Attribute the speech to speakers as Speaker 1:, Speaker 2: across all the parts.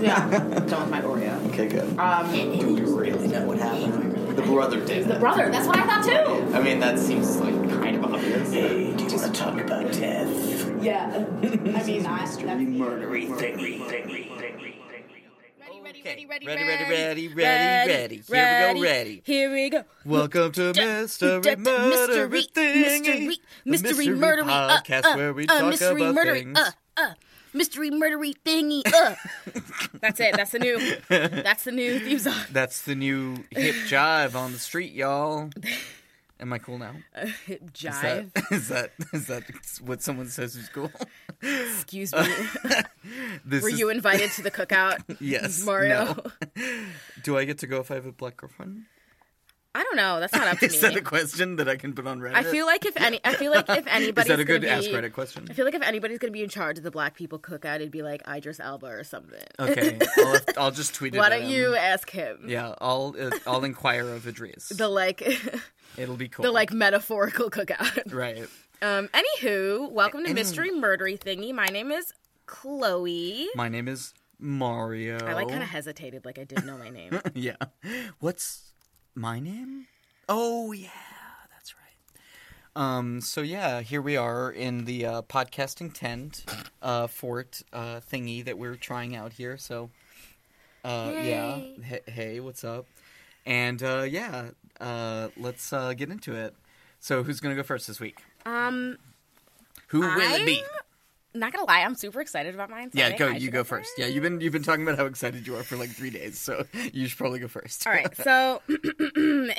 Speaker 1: You're done with your Oreo?
Speaker 2: Yeah, done with my Oreo.
Speaker 1: Okay, good.
Speaker 2: Um,
Speaker 1: Do we really know what happened? The brother did.
Speaker 2: the brother. That's what I thought too.
Speaker 1: I mean, that seems like kind of obvious.
Speaker 3: Hey, do you want to talk about death?
Speaker 2: Yeah. I mean, I.
Speaker 3: Murdery thingy.
Speaker 2: thingy Ready, ready, ready,
Speaker 4: Ready, ready, ready, ready, ready. Here we go, ready.
Speaker 2: Here we go.
Speaker 4: Welcome to Mystery Murder
Speaker 2: mystery,
Speaker 4: Thingy,
Speaker 2: mystery,
Speaker 4: the
Speaker 2: mystery,
Speaker 4: mystery
Speaker 2: murdery, uh,
Speaker 4: podcast
Speaker 2: uh,
Speaker 4: where we
Speaker 2: uh,
Speaker 4: talk
Speaker 2: mystery,
Speaker 4: about
Speaker 2: murdery,
Speaker 4: things.
Speaker 2: Uh, uh, mystery, murdery thingy. Uh. that's it. That's the new. That's the new theme song.
Speaker 4: That's the new hip jive on the street, y'all. Am I cool now?
Speaker 2: Hip
Speaker 4: Is
Speaker 2: jive.
Speaker 4: that, is that is that what someone says is cool?
Speaker 2: Excuse me.
Speaker 4: This
Speaker 2: Were
Speaker 4: is,
Speaker 2: you invited to the cookout?
Speaker 4: yes,
Speaker 2: Mario?
Speaker 4: no. Do I get to go if I have a black girlfriend?
Speaker 2: I don't know. That's not up to me.
Speaker 4: Is that a question that I can put on Reddit?
Speaker 2: I feel like if any, I feel like if
Speaker 4: is
Speaker 2: anybody's
Speaker 4: that a good
Speaker 2: gonna
Speaker 4: ask
Speaker 2: be,
Speaker 4: Reddit question?
Speaker 2: I feel like if anybody's gonna be in charge of the Black People Cookout, it'd be like Idris Elba or something.
Speaker 4: Okay, I'll, I'll just tweet it.
Speaker 2: Why don't you ask him?
Speaker 4: Yeah, I'll uh, I'll inquire of Idris.
Speaker 2: The like,
Speaker 4: It'll be cool.
Speaker 2: the like metaphorical cookout.
Speaker 4: right.
Speaker 2: Um. Anywho, welcome to
Speaker 4: Anywho.
Speaker 2: Mystery Murdery Thingy. My name is Chloe.
Speaker 4: My name is Mario.
Speaker 2: I like kind of hesitated, like I didn't know my name.
Speaker 4: yeah. What's my name? Oh yeah, that's right. Um. So yeah, here we are in the uh, podcasting tent, uh, fort uh, thingy that we're trying out here. So, uh, yeah. Hey, hey, what's up? And uh, yeah, uh, let's uh, get into it. So, who's gonna go first this week?
Speaker 2: Um.
Speaker 4: Who will it be?
Speaker 2: Not gonna lie, I'm super excited about mine.
Speaker 4: Yeah, go.
Speaker 2: I
Speaker 4: You go first. Yeah, you've been you've been talking about how excited you are for like three days, so you should probably go first.
Speaker 2: All right, so ooh,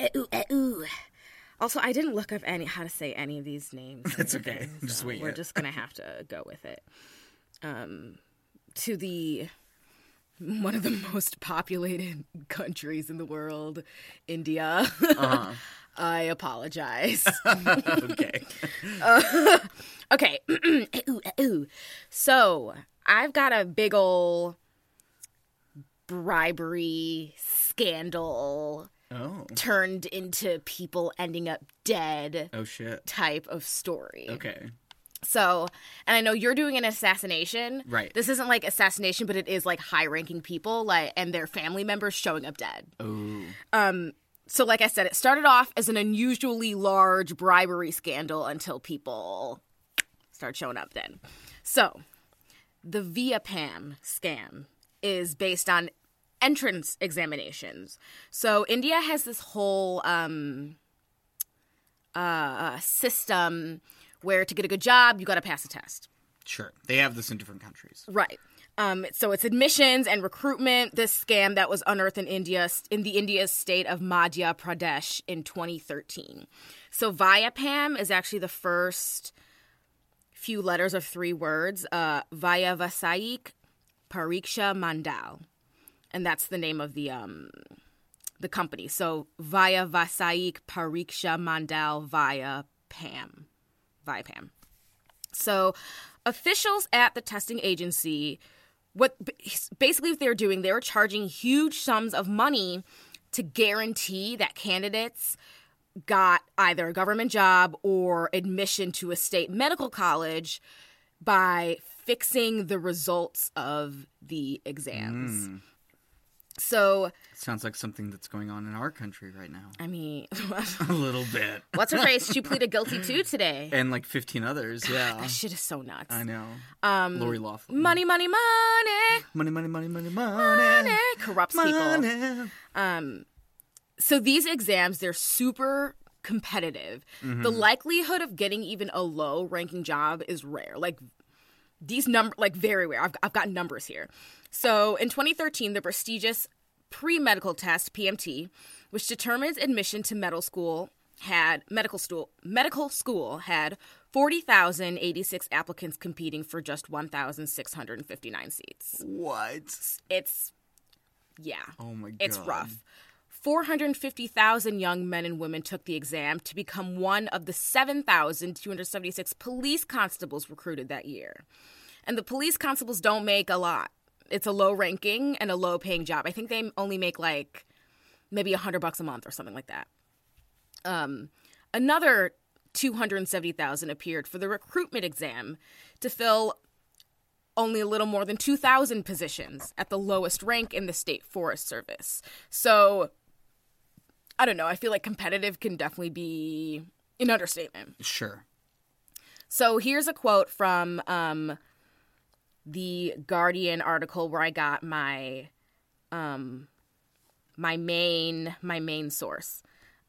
Speaker 2: ooh. also I didn't look up any how to say any of these names.
Speaker 4: That's okay. Just
Speaker 2: so
Speaker 4: wing
Speaker 2: We're
Speaker 4: it.
Speaker 2: just gonna have to go with it. Um, to the one of the most populated countries in the world, India.
Speaker 4: Uh-huh.
Speaker 2: I apologize.
Speaker 4: okay.
Speaker 2: okay, ooh, uh, ooh. so I've got a big ol' bribery scandal
Speaker 4: Oh.
Speaker 2: turned into people ending up dead
Speaker 4: Oh shit.
Speaker 2: type of story.
Speaker 4: Okay.
Speaker 2: So, and I know you're doing an assassination.
Speaker 4: Right.
Speaker 2: This isn't like assassination, but it is like high-ranking people, like and their family members showing up dead.
Speaker 4: Oh.
Speaker 2: Um, So, like I said, it started off as an unusually large bribery scandal until people start showing up then. So, the Vyapam scam is based on entrance examinations. So, India has this whole um, uh, system where to get a good job, you got to pass a test.
Speaker 4: Sure. They have this in different countries.
Speaker 2: Right. Um, so it's admissions and recruitment. This scam that was unearthed in India, in the India state of Madhya Pradesh in 2013. So Vyapam is actually the first few letters of three words. Uh, Vasaik Pariksha Mandal, and that's the name of the um the company. So Vaya Vasaik Pariksha Mandal Via Pam, Vyapam. So, officials at the testing agency, what basically what they were doing, they were charging huge sums of money to guarantee that candidates got either a government job or admission to a state medical college by fixing the results of the exams. Hmm. So, it
Speaker 4: Sounds like something that's going on in our country right now.
Speaker 2: I mean,
Speaker 4: A little bit.
Speaker 2: what's her face? She pleaded guilty too today.
Speaker 4: And like 15 others. Yeah.
Speaker 2: That shit is so nuts.
Speaker 4: I know. Um, Lori Loughlin.
Speaker 2: Money, money, money.
Speaker 4: money, money, money, money, money.
Speaker 2: money corrupts people.
Speaker 4: Money.
Speaker 2: So these exams, they're super competitive. The likelihood of getting even a low ranking job is rare. Like these number like very rare. I've, I've got numbers here. So in 2013, the prestigious pre-medical test PMT, which determines admission to medical school, had medical school medical school had 40,086 applicants competing for just 1,659 seats.
Speaker 4: What?
Speaker 2: It's Yeah.
Speaker 4: Oh my god.
Speaker 2: It's rough. 450,000 young men and women took the exam to become one of the 7,276 police constables recruited that year. And the police constables don't make a lot. It's a low ranking and a low paying job. I think they only make like maybe a 100 bucks a month or something like that. Um, another 270,000 appeared for the recruitment exam to fill only a little more than 2,000 positions at the lowest rank in the state forest service. So, I don't know. I feel like competitive can definitely be an understatement.
Speaker 4: Sure.
Speaker 2: So, here's a quote from um, the Guardian article where I got my um, my main my main source.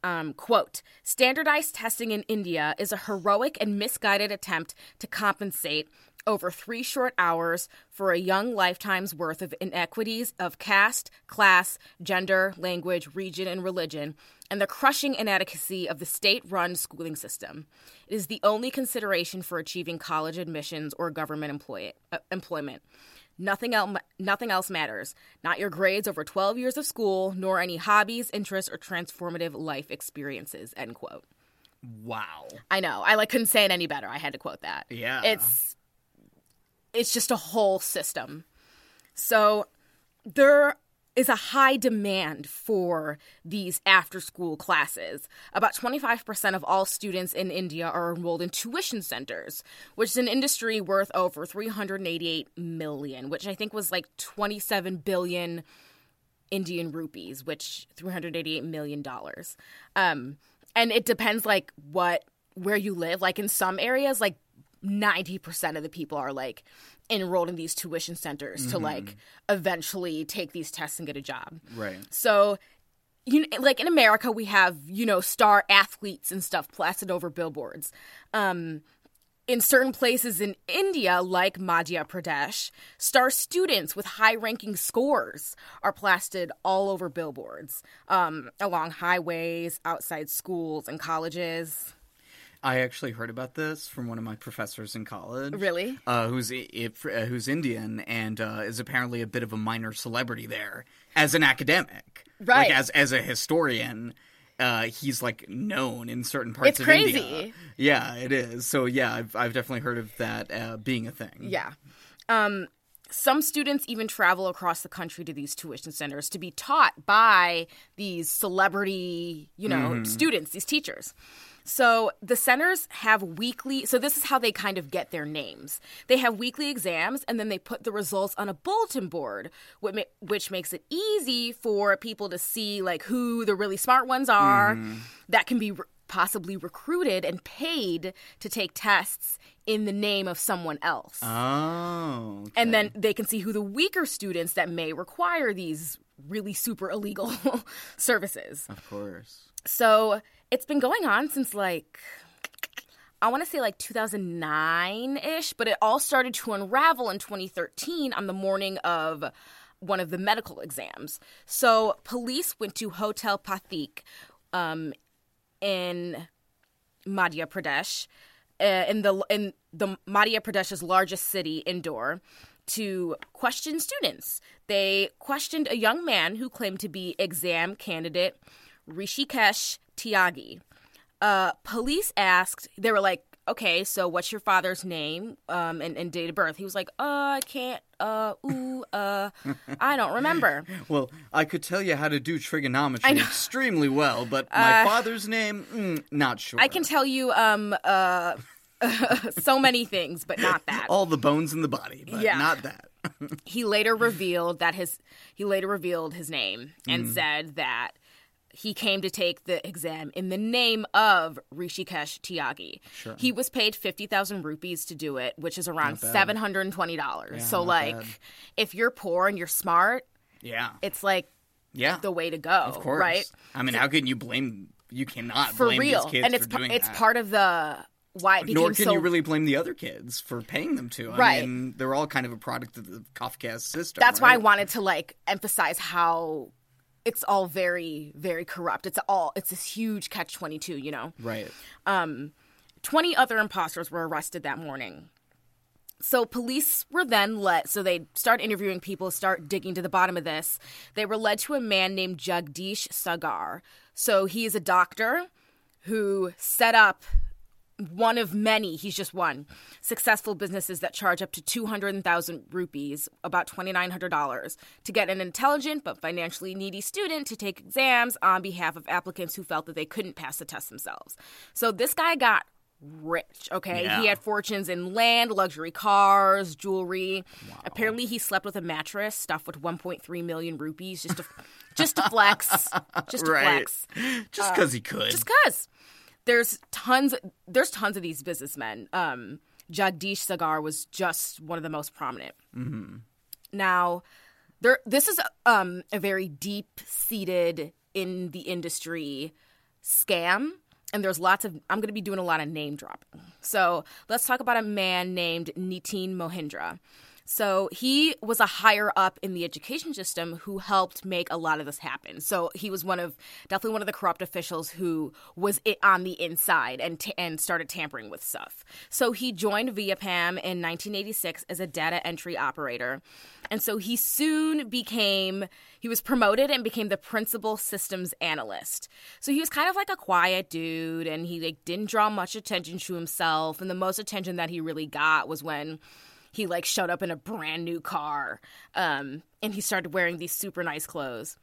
Speaker 2: Um, quote standardized testing in india is a heroic and misguided attempt to compensate over three short hours for a young lifetime's worth of inequities of caste class gender language region and religion and the crushing inadequacy of the state-run schooling system it is the only consideration for achieving college admissions or government employ- uh, employment Nothing else, nothing else matters. Not your grades over 12 years of school, nor any hobbies, interests, or transformative life experiences. End quote.
Speaker 4: Wow.
Speaker 2: I know. I like couldn't say it any better. I had to quote that.
Speaker 4: Yeah.
Speaker 2: It's it's just a whole system. So there is a high demand for these after school classes. About 25% of all students in India are enrolled in tuition centers, which is an industry worth over 388 million, which I think was like 27 billion Indian rupees, which 388 million dollars. Um and it depends like what where you live. Like in some areas like 90% of the people are like enrolled in these tuition centers to like eventually take these tests and get a job.
Speaker 4: Right.
Speaker 2: So, you know, like in America, we have you know star athletes and stuff plastered over billboards. Um, in certain places in India, like Madhya Pradesh, star students with high-ranking scores are plastered all over billboards, um, along highways, outside schools and colleges.
Speaker 4: I actually heard about this from one of my professors in college.
Speaker 2: Really?
Speaker 4: Uh, who's if, uh, who's Indian and uh, is apparently a bit of a minor celebrity there as an academic,
Speaker 2: Right.
Speaker 4: Like as as a historian, uh, he's like known in certain parts
Speaker 2: It's
Speaker 4: of
Speaker 2: crazy.
Speaker 4: India. Yeah, it is. So yeah, I've I've definitely heard of that uh, being a thing.
Speaker 2: Yeah. Um, some students even travel across the country to these tuition centers to be taught by these celebrity, you know, students, these teachers. So the centers have weekly, so this is how they kind of get their names. They have weekly exams and then they put the results on a bulletin board, which, ma- which makes it easy for people to see like who the really smart ones are mm-hmm. that can be re- possibly recruited and paid to take tests in the name of someone else.
Speaker 4: Oh. okay.
Speaker 2: And then they can see who the weaker students that may require these really super illegal services.
Speaker 4: of course.
Speaker 2: So it's been going on since like, I want to say like 2009 ish, but it all started to unravel in 2013 on the morning of one of the medical exams. So police went to Hotel Pathik um, in Madhya Pradesh, uh, in the in the Madhya Pradesh's largest city, Indore, to question students. They questioned a young man who claimed to be exam candidate Rishikesh Tyagi. Uh, police asked, they were like, "Okay, so what's your father's name um, and, and date of birth?" He was like, "Uh, I can't. Uh, ooh, uh, I don't remember."
Speaker 4: Well, I could tell you how to do trigonometry extremely well, but my father's name, mm, not sure.
Speaker 2: I can tell you um uh so many things, but not that.
Speaker 4: all the bones in the body, but
Speaker 2: Yeah.
Speaker 4: not that.
Speaker 2: He later revealed that his he later revealed his name and said that he came to take the exam in the name of Rishikesh Tyagi. He was paid 50,000 rupees to do it, which is around $720. so like
Speaker 4: bad.
Speaker 2: if you're poor and you're smart,
Speaker 4: Yeah.
Speaker 2: it's like
Speaker 4: Yeah.
Speaker 2: the way to go,
Speaker 4: Of course.
Speaker 2: right?
Speaker 4: I mean, how can you blame? You cannot
Speaker 2: For
Speaker 4: blame
Speaker 2: real.
Speaker 4: these kids
Speaker 2: and it's
Speaker 4: for
Speaker 2: par-
Speaker 4: doing
Speaker 2: it's part of the why it became
Speaker 4: Nor can
Speaker 2: so
Speaker 4: you really blame the other kids for paying them to. I
Speaker 2: Right.
Speaker 4: mean, they're all kind of a product of the Kafka system.
Speaker 2: that's why I wanted to like emphasize how it's all very very corrupt. It's all it's this huge catch 22, you know.
Speaker 4: Right.
Speaker 2: Um 20 other imposters were arrested that morning. So police were then led, so they start interviewing people, start digging to the bottom of this. They were led to a man named Jagdish Sagar. So he is a doctor who set up one of many, he's just one, successful businesses that charge up to 200,000 rupees, about $2,900, to get an intelligent but financially needy student to take exams on behalf of applicants who felt that they couldn't pass the test themselves. So this guy got rich, okay?
Speaker 4: Yeah.
Speaker 2: He had fortunes in land, luxury cars, jewelry. Apparently he slept with a mattress stuffed with 1.3 million rupees just to just to flex, just to
Speaker 4: Right.
Speaker 2: flex
Speaker 4: Just because he uh, could.
Speaker 2: just cause there's tons there's tons of these businessmen. Um jagdish sagar was just one of the most prominent. Now there this is um a very deep seated in the industry scam and there's lots of i'm going to be doing a lot of name dropping. So let's talk about a man named nitin mohindra so he was a higher up in the education system who helped make a lot of this happen. So he was one of definitely one of the corrupt officials who was on the inside and t- and started tampering with stuff. So he joined Vyapam in 1986 as a data entry operator. And so he soon became he was promoted and became the principal systems analyst. So he was kind of like a quiet dude and he like didn't draw much attention to himself and the most attention that he really got was when he like showed up in a brand new car um, and he started wearing these super nice clothes.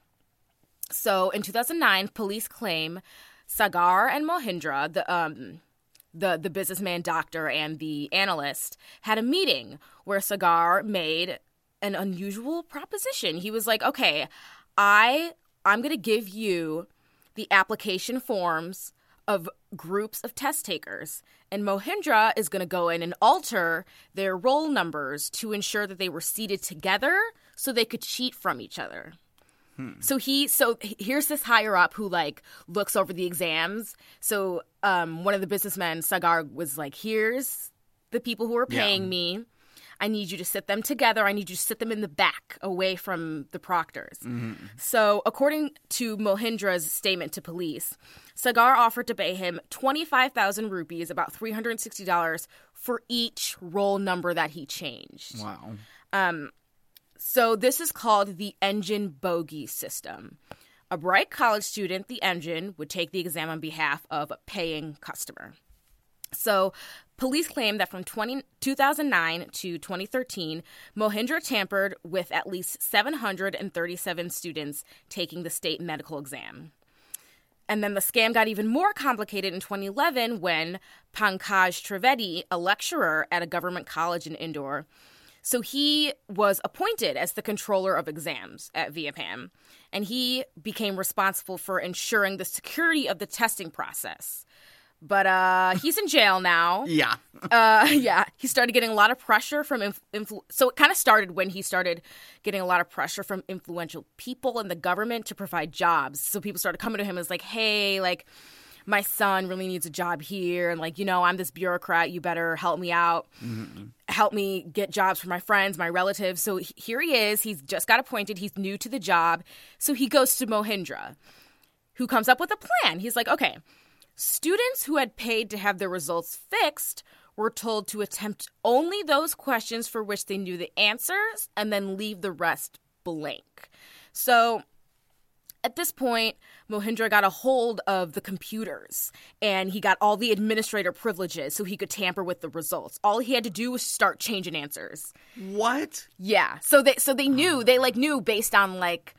Speaker 2: So in 2009 police claim sagar and mohindra the um, the the businessman doctor and the analyst had a meeting where sagar made an unusual proposition. He was like okay i i'm going to give you the application forms of groups of test takers. And Mohindra is going to go in and alter their roll numbers to ensure that they were seated together so they could cheat from each other. So he so here's this higher up who like looks over the exams. So um one of the businessmen, Sagar, was like, here's the people who are paying
Speaker 4: Yeah.
Speaker 2: me. I need you to sit them together. I need you to sit them in the back away from the proctors. So, according to Mohindra's statement to police, Sagar offered to pay him 25,000 rupees, about $360, for each roll number that he changed.
Speaker 4: wow.
Speaker 2: Um, so, this is called the engine bogey system. A bright college student, the engine, would take the exam on behalf of a paying customer. So, police claim that from 20, 2009 to 2013, Mohindra tampered with at least 737 students taking the state medical exam. And then the scam got even more complicated in 2011 when Pankaj Trivedi, a lecturer at a government college in Indore, so he was appointed as the controller of exams at Vyapam, and he became responsible for ensuring the security of the testing process. But uh, he's in jail now.
Speaker 4: Yeah.
Speaker 2: Uh, yeah, he started getting a lot of pressure from inf- influ- so it kind of started when he started getting a lot of pressure from influential people in the government to provide jobs. So people started coming to him as like, "Hey, like my son really needs a job here and like, you know, I'm this bureaucrat, you better help me out. Help me get jobs for my friends, my relatives." So he- here he is, he's just got appointed, he's new to the job. So he goes to Mohindra, who comes up with a plan. He's like, "Okay, Students who had paid to have their results fixed were told to attempt only those questions for which they knew the answers and then leave the rest blank. So at this point, Mohindra got a hold of the computers and he got all the administrator privileges so he could tamper with the results. All he had to do was start changing answers.
Speaker 4: What?
Speaker 2: Yeah. So they so they knew they like knew based on like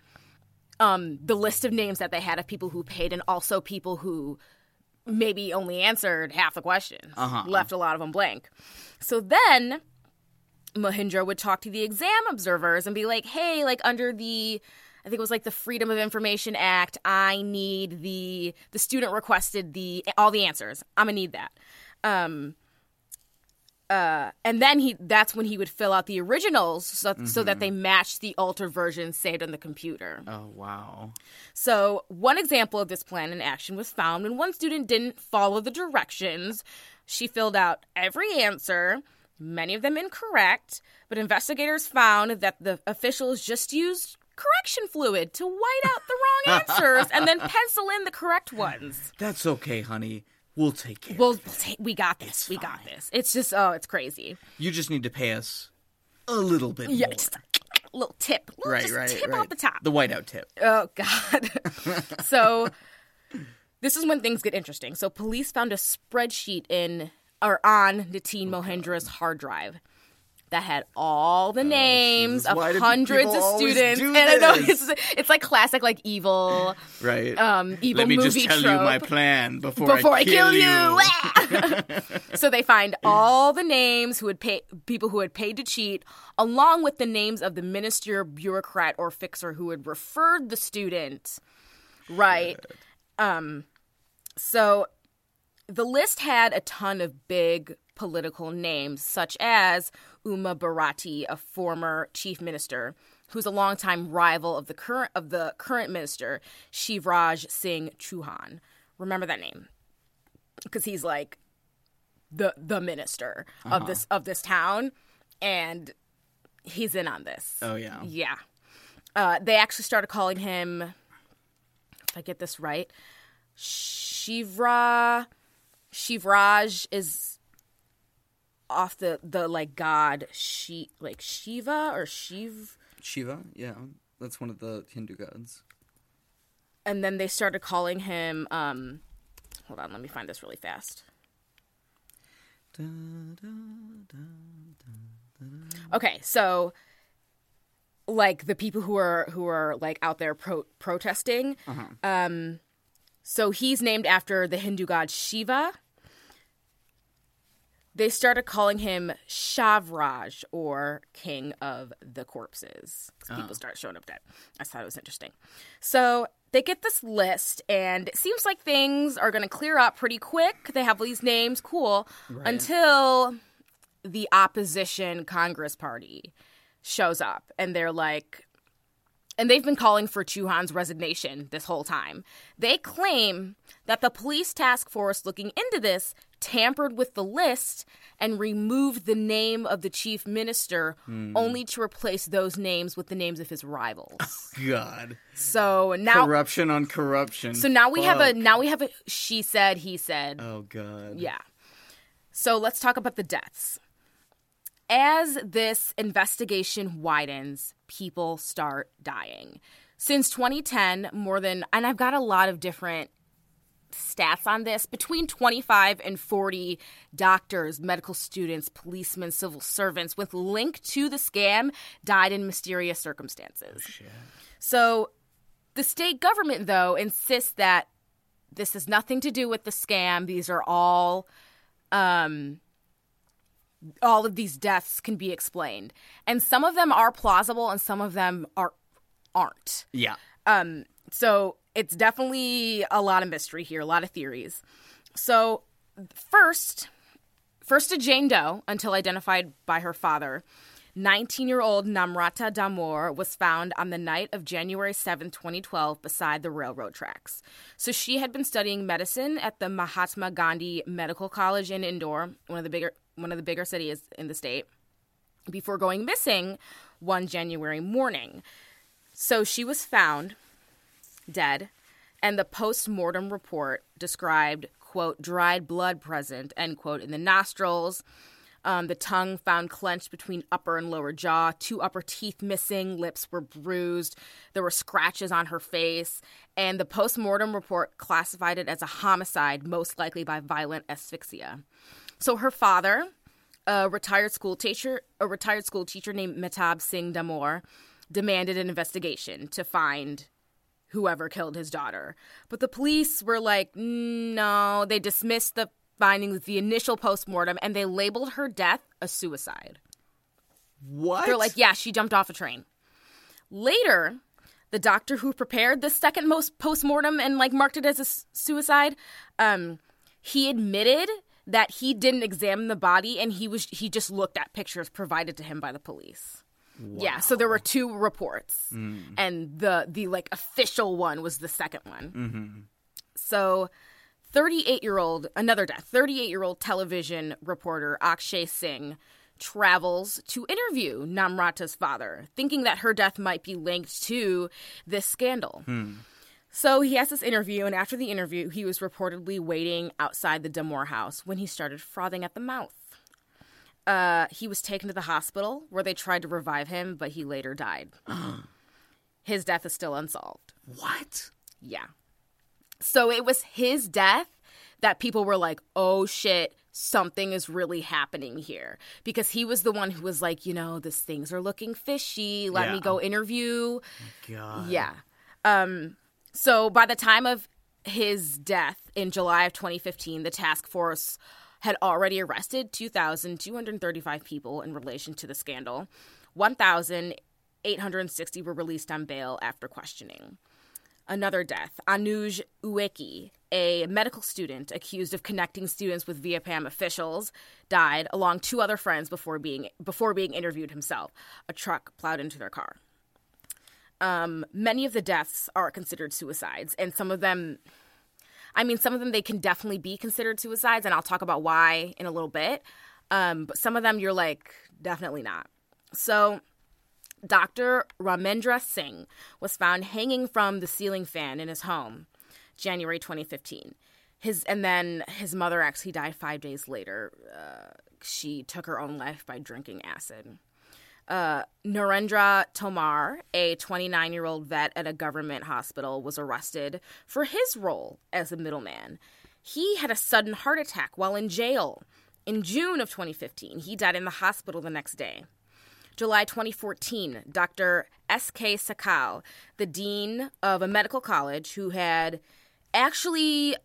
Speaker 2: um the list of names that they had of people who paid and also people who maybe only answered half the questions, left a lot of them blank. So then Mohindra would talk to the exam observers and be like, "Hey, like under the I think it was like the Freedom of Information Act, I need the the student requested the all the answers. I'm going to need that." Um uh, and then he that's when he would fill out the originals so, so that they matched the altered versions saved on the computer.
Speaker 4: Oh wow.
Speaker 2: So, one example of this plan in action was found when one student didn't follow the directions. She filled out every answer, many of them incorrect, but investigators found that the officials just used correction fluid to white out the wrong answers and then pencil in the correct ones.
Speaker 4: That's okay, honey. We'll take care.
Speaker 2: We'll, we'll take, we got this. We got this. It's just oh, it's crazy.
Speaker 4: you just need to pay us a little bit
Speaker 2: Yeah,
Speaker 4: more.
Speaker 2: just a little tip, little,
Speaker 4: right,
Speaker 2: just
Speaker 4: right,
Speaker 2: tip
Speaker 4: right.
Speaker 2: off the top.
Speaker 4: The whiteout tip.
Speaker 2: Oh God. so this is when things get interesting. So police found a spreadsheet in or on Nitin oh, Mohindra's hard drive that had all the names
Speaker 4: Oh, Jesus.
Speaker 2: of
Speaker 4: Why
Speaker 2: hundreds of students. and I know it's it's like classic like evil
Speaker 4: Right.
Speaker 2: um evil
Speaker 4: Let me
Speaker 2: movie
Speaker 4: just tell
Speaker 2: trope.
Speaker 4: you my plan before,
Speaker 2: before
Speaker 4: I kill,
Speaker 2: you. Ah! so they find all the names who had paid people who had paid to cheat, along with the names of the minister, bureaucrat, or fixer who had referred the student. Right. Um. So the list had a ton of big political names, such as Uma Bharati, a former chief minister, who's a longtime rival of the current of the current minister, Shivraj Singh Chauhan. Remember that name because he's like the the minister of this of this town, and he's in on this.
Speaker 4: Oh yeah.
Speaker 2: Yeah. Uh, they actually started calling him, if I get this right, Shivra. Shivraj is off the the like god she like Shiva or Shiv,
Speaker 4: Shiva. Yeah, that's one of the Hindu gods.
Speaker 2: and then they started calling him. um Hold on, let me find this really fast. Okay, so like the people who are who are like out there pro- protesting. Um, so he's named after the Hindu god Shiva. They started calling him Shavraj or King of the Corpses. People oh. start showing up dead. I thought it was interesting. So they get this list, and it seems like things are going to clear up pretty quick. They have these names, cool, until the opposition Congress Party shows up and they're like, and they've been calling for Chauhan's resignation this whole time. They claim that the police task force looking into this tampered with the list and removed the name of the chief minister hmm. only to replace those names with the names of his rivals.
Speaker 4: Oh, God.
Speaker 2: so now
Speaker 4: Corruption on corruption.
Speaker 2: so now we have a now we have a she said he said
Speaker 4: Oh God.
Speaker 2: yeah. So let's talk about the deaths. As this investigation widens, people start dying. Since 2010, more than, and I've got a lot of different stats on this, between 25 and 40 doctors, medical students, policemen, civil servants with link to the scam died in mysterious circumstances. So the state government, though, insists that this has nothing to do with the scam. These are all um all of these deaths can be explained. And some of them are plausible and some of them are aren't.
Speaker 4: Yeah.
Speaker 2: Um so it's definitely a lot of mystery here, a lot of theories. So first first to Jane Doe until identified by her father. 19 year old Namrata Damor was found on the night of January 7, 2012, beside the railroad tracks. So she had been studying medicine at the Mahatma Gandhi Medical College in Indore, one of the bigger one of the bigger cities in the state, before going missing one January morning. So she was found dead, and the post mortem report described, quote, dried blood present, end quote, in the nostrils. Um, the tongue found clenched between upper and lower jaw, two upper teeth missing, lips were bruised, there were scratches on her face, and the post mortem report classified it as a homicide, most likely by violent asphyxia. So her father, a retired school teacher, a retired school teacher named Mehtab Singh Damor, demanded an investigation to find whoever killed his daughter. But the police were like, no, they dismissed the findings of the initial postmortem and they labeled her death a suicide.
Speaker 4: What?
Speaker 2: They're like, yeah, she jumped off a train. Later, the doctor who prepared the second most postmortem and like marked it as a suicide, um, he admitted that he didn't examine the body and he was he just looked at pictures provided to him by the police. Yeah, so there were two reports, mm. and the the like official one was the second one. Mm-hmm. So, thirty eight year old another death. Thirty eight year old television reporter Akshay Singh travels to interview Namrata's father, thinking that her death might be linked to this scandal. Hmm. So he has this interview, and after the interview, he was reportedly waiting outside the Damor house when he started frothing at the mouth. Uh, he was taken to the hospital where they tried to revive him, but he later died. his death is still unsolved.
Speaker 4: What?
Speaker 2: Yeah. So it was his death that people were like, oh shit, something is really happening here. Because he was the one who was like, you know, these things are looking fishy. Let me go interview.
Speaker 4: God.
Speaker 2: Yeah. Um, so by the time of his death in July of 2015, the task force had already arrested 2,235 people in relation to the scandal. 1,860 were released on bail after questioning. Another death, Anuj Uikey, a medical student accused of connecting students with Vyapam officials, died along two other friends before being before being interviewed himself. A truck plowed into their car. Um, many of the deaths are considered suicides, and some of them, I mean, some of them they can definitely be considered suicides, and I'll talk about why in a little bit. Um, but some of them you're like, definitely not. So, Dr. Ramendra Singh was found hanging from the ceiling fan in his home, January 2015. His and then his mother actually died five days later. Uh, she took her own life by drinking acid. Uh, Narendra Tomar, a 29 year old vet at a government hospital, was arrested for his role as a middleman. He had a sudden heart attack while in jail. In June of 2015, he died in the hospital the next day. July 2014, Dr. S.K. Sakal, the dean of a medical college who had actually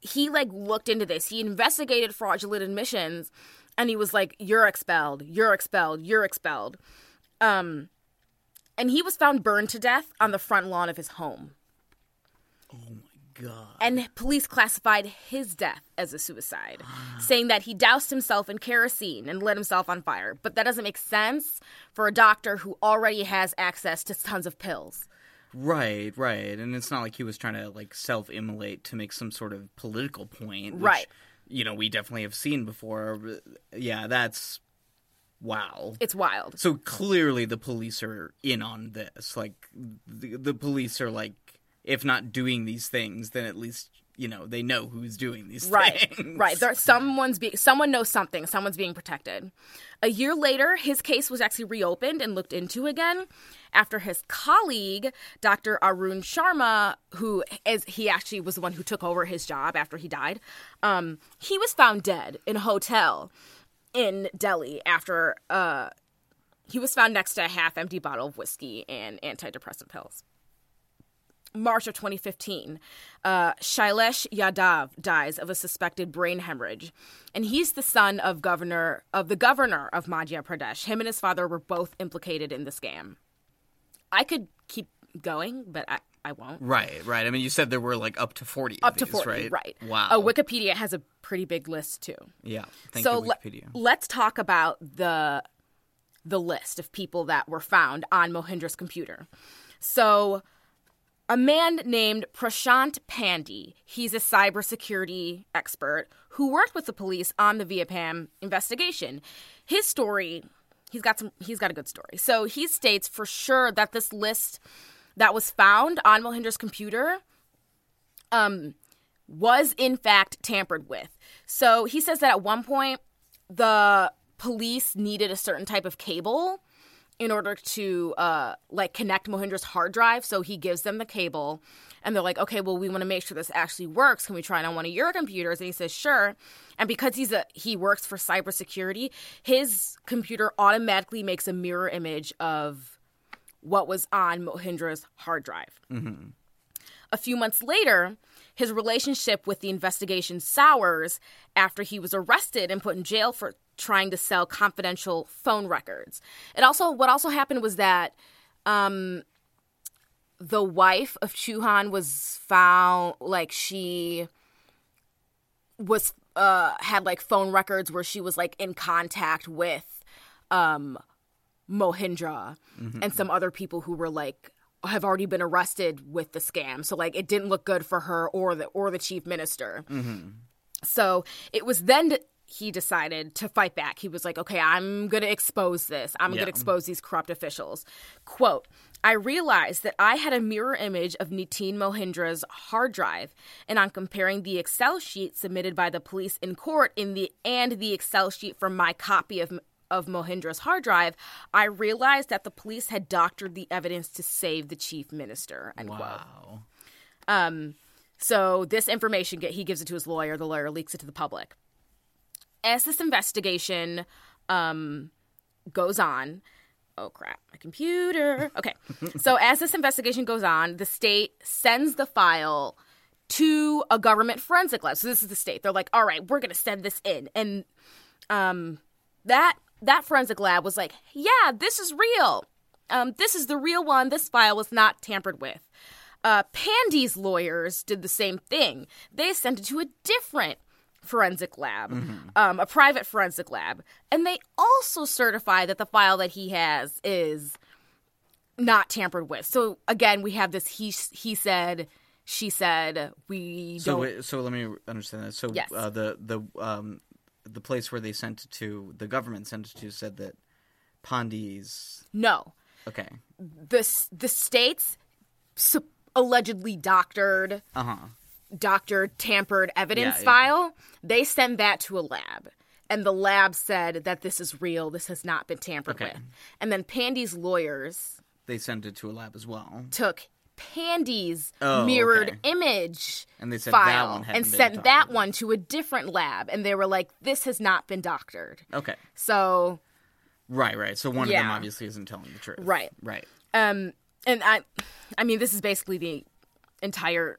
Speaker 2: he like looked into this. He investigated fraudulent admissions and he was like you're expelled, you're expelled, you're expelled. Um and he was found burned to death on the front lawn of his home.
Speaker 4: Oh my god.
Speaker 2: And police classified his death as a suicide, saying that he doused himself in kerosene and lit himself on fire. But that doesn't make sense for a doctor who already has access to tons of pills.
Speaker 4: Right, right. And it's not like he was trying to like self-immolate to make some sort of political point. which,
Speaker 2: Right.
Speaker 4: You know, we definitely have seen before. Yeah, that's wow.
Speaker 2: It's wild.
Speaker 4: So clearly the police are in on this. Like the, the police are like if not doing these things, then at least you know they know who's doing these
Speaker 2: Right,
Speaker 4: things.
Speaker 2: right. There, someone's being, someone knows something. Someone's being protected. A year later, his case was actually reopened and looked into again after his colleague, Dr. Arun Sharma, who is he actually was the one who took over his job after he died. Um, he was found dead in a hotel in Delhi after uh, he was found next to a half-empty bottle of whiskey and antidepressant pills. March of 2015, uh, Shailesh Yadav dies of a suspected brain hemorrhage, and he's the son of governor of the governor of Madhya Pradesh. Him and his father were both implicated in the scam. I could keep going, but I, I won't.
Speaker 4: Right, right. I mean, you said there were like up to forty.
Speaker 2: Up
Speaker 4: of
Speaker 2: to 40,
Speaker 4: right?
Speaker 2: right?
Speaker 4: Wow.
Speaker 2: Uh, Wikipedia has a pretty big list too.
Speaker 4: yeah. Thank
Speaker 2: so
Speaker 4: you,
Speaker 2: le- let's talk about the the list of people that were found on Mohindra's computer. So a man named Prashant Pandey, he's a cybersecurity expert who worked with the police on the Vyapam investigation. His story, he's got some he's got a good story. So he states for sure that this list that was found on Mohindra's computer um was in fact tampered with. So he says that at one point the police needed a certain type of cable in order to uh, like connect Mohindra's hard drive. So he gives them the cable, and they're like, "Okay, well, we want to make sure this actually works. Can we try it on one of your computers?" And he says, "Sure." And because he's a he works for cybersecurity, his computer automatically makes a mirror image of what was on Mohindra's hard drive. A few months later, his relationship with the investigation sours after he was arrested and put in jail for trying to sell confidential phone records. It also what also happened was that um, the wife of Chauhan was found like she was uh, had like phone records where she was like in contact with um, Mohindra and some other people who were like have already been arrested with the scam. So like it didn't look good for her or the or the chief minister. So it was then he decided to fight back. He was like, okay, I'm going to expose this. I'm going to expose these corrupt officials. Quote, I realized that I had a mirror image of Nitin Mohindra's hard drive, and on comparing the Excel sheet submitted by the police in court in the and the Excel sheet from my copy of of Mohindra's hard drive, I realized that the police had doctored the evidence to save the chief minister. End.
Speaker 4: Wow.
Speaker 2: Um, so this information, he gives it to his lawyer. The lawyer leaks it to the public. As this investigation um, goes on, oh crap, my computer. Okay, so as this investigation goes on, the state sends the file to a government forensic lab. So this is the state. They're like, all right, we're gonna send this in, and um, that that forensic lab was like, yeah, this is real. Um, this is the real one. This file was not tampered with. Uh, Pandey's lawyers did the same thing. They sent it to a different forensic lab, um, a private forensic lab, and they also certify that the file that he has is not tampered with. So again, we have this he he said, she said. We
Speaker 4: So
Speaker 2: don't.
Speaker 4: wait, so let me understand that. So
Speaker 2: Yes.
Speaker 4: uh, the the um the place where they sent it to, the government sent it to, said that Pandey's
Speaker 2: no,
Speaker 4: okay.
Speaker 2: the the states allegedly doctored
Speaker 4: Uh huh.
Speaker 2: doctored tampered evidence
Speaker 4: Yeah, yeah.
Speaker 2: file they send that to a lab and the lab said that this is real this has not been tampered
Speaker 4: Okay.
Speaker 2: with and then pandey's lawyers
Speaker 4: They sent it to a lab as well,
Speaker 2: took pandey's
Speaker 4: Oh,
Speaker 2: mirrored
Speaker 4: okay.
Speaker 2: image
Speaker 4: and they said that
Speaker 2: file
Speaker 4: one hadn't
Speaker 2: and sent that
Speaker 4: about.
Speaker 2: one to a different lab and they were like this has not been doctored
Speaker 4: Okay.
Speaker 2: so
Speaker 4: Right, right. So one of them obviously isn't telling the truth.
Speaker 2: Right.
Speaker 4: Right.
Speaker 2: Um, and I, I mean, this is basically the entire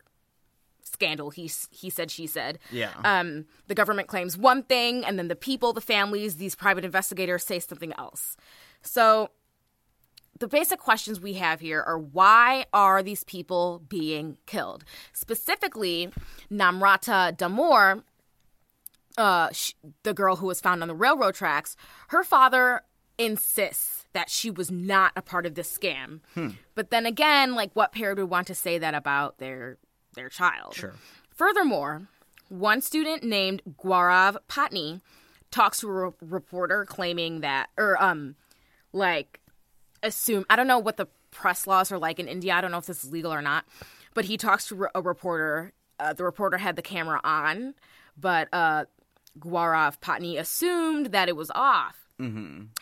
Speaker 2: scandal. He he said, she said.
Speaker 4: Yeah.
Speaker 2: Um, the government claims one thing, and then the people, the families, these private investigators say something else. So, the basic questions we have here are why are these people being killed? Specifically, Namrata Damor, uh, sh- the girl who was found on the railroad tracks, her father insists that she was not a part of this scam. But then again, like what parent would want to say that about their their child?
Speaker 4: Sure.
Speaker 2: Furthermore, one student named Gaurav Patni talks to a re- reporter claiming that, or um, like, assume I don't know what the press laws are like in India. I don't know if this is legal or not. But he talks to re- a reporter. Uh, the reporter had the camera on, but uh, Gaurav Patni assumed that it was off.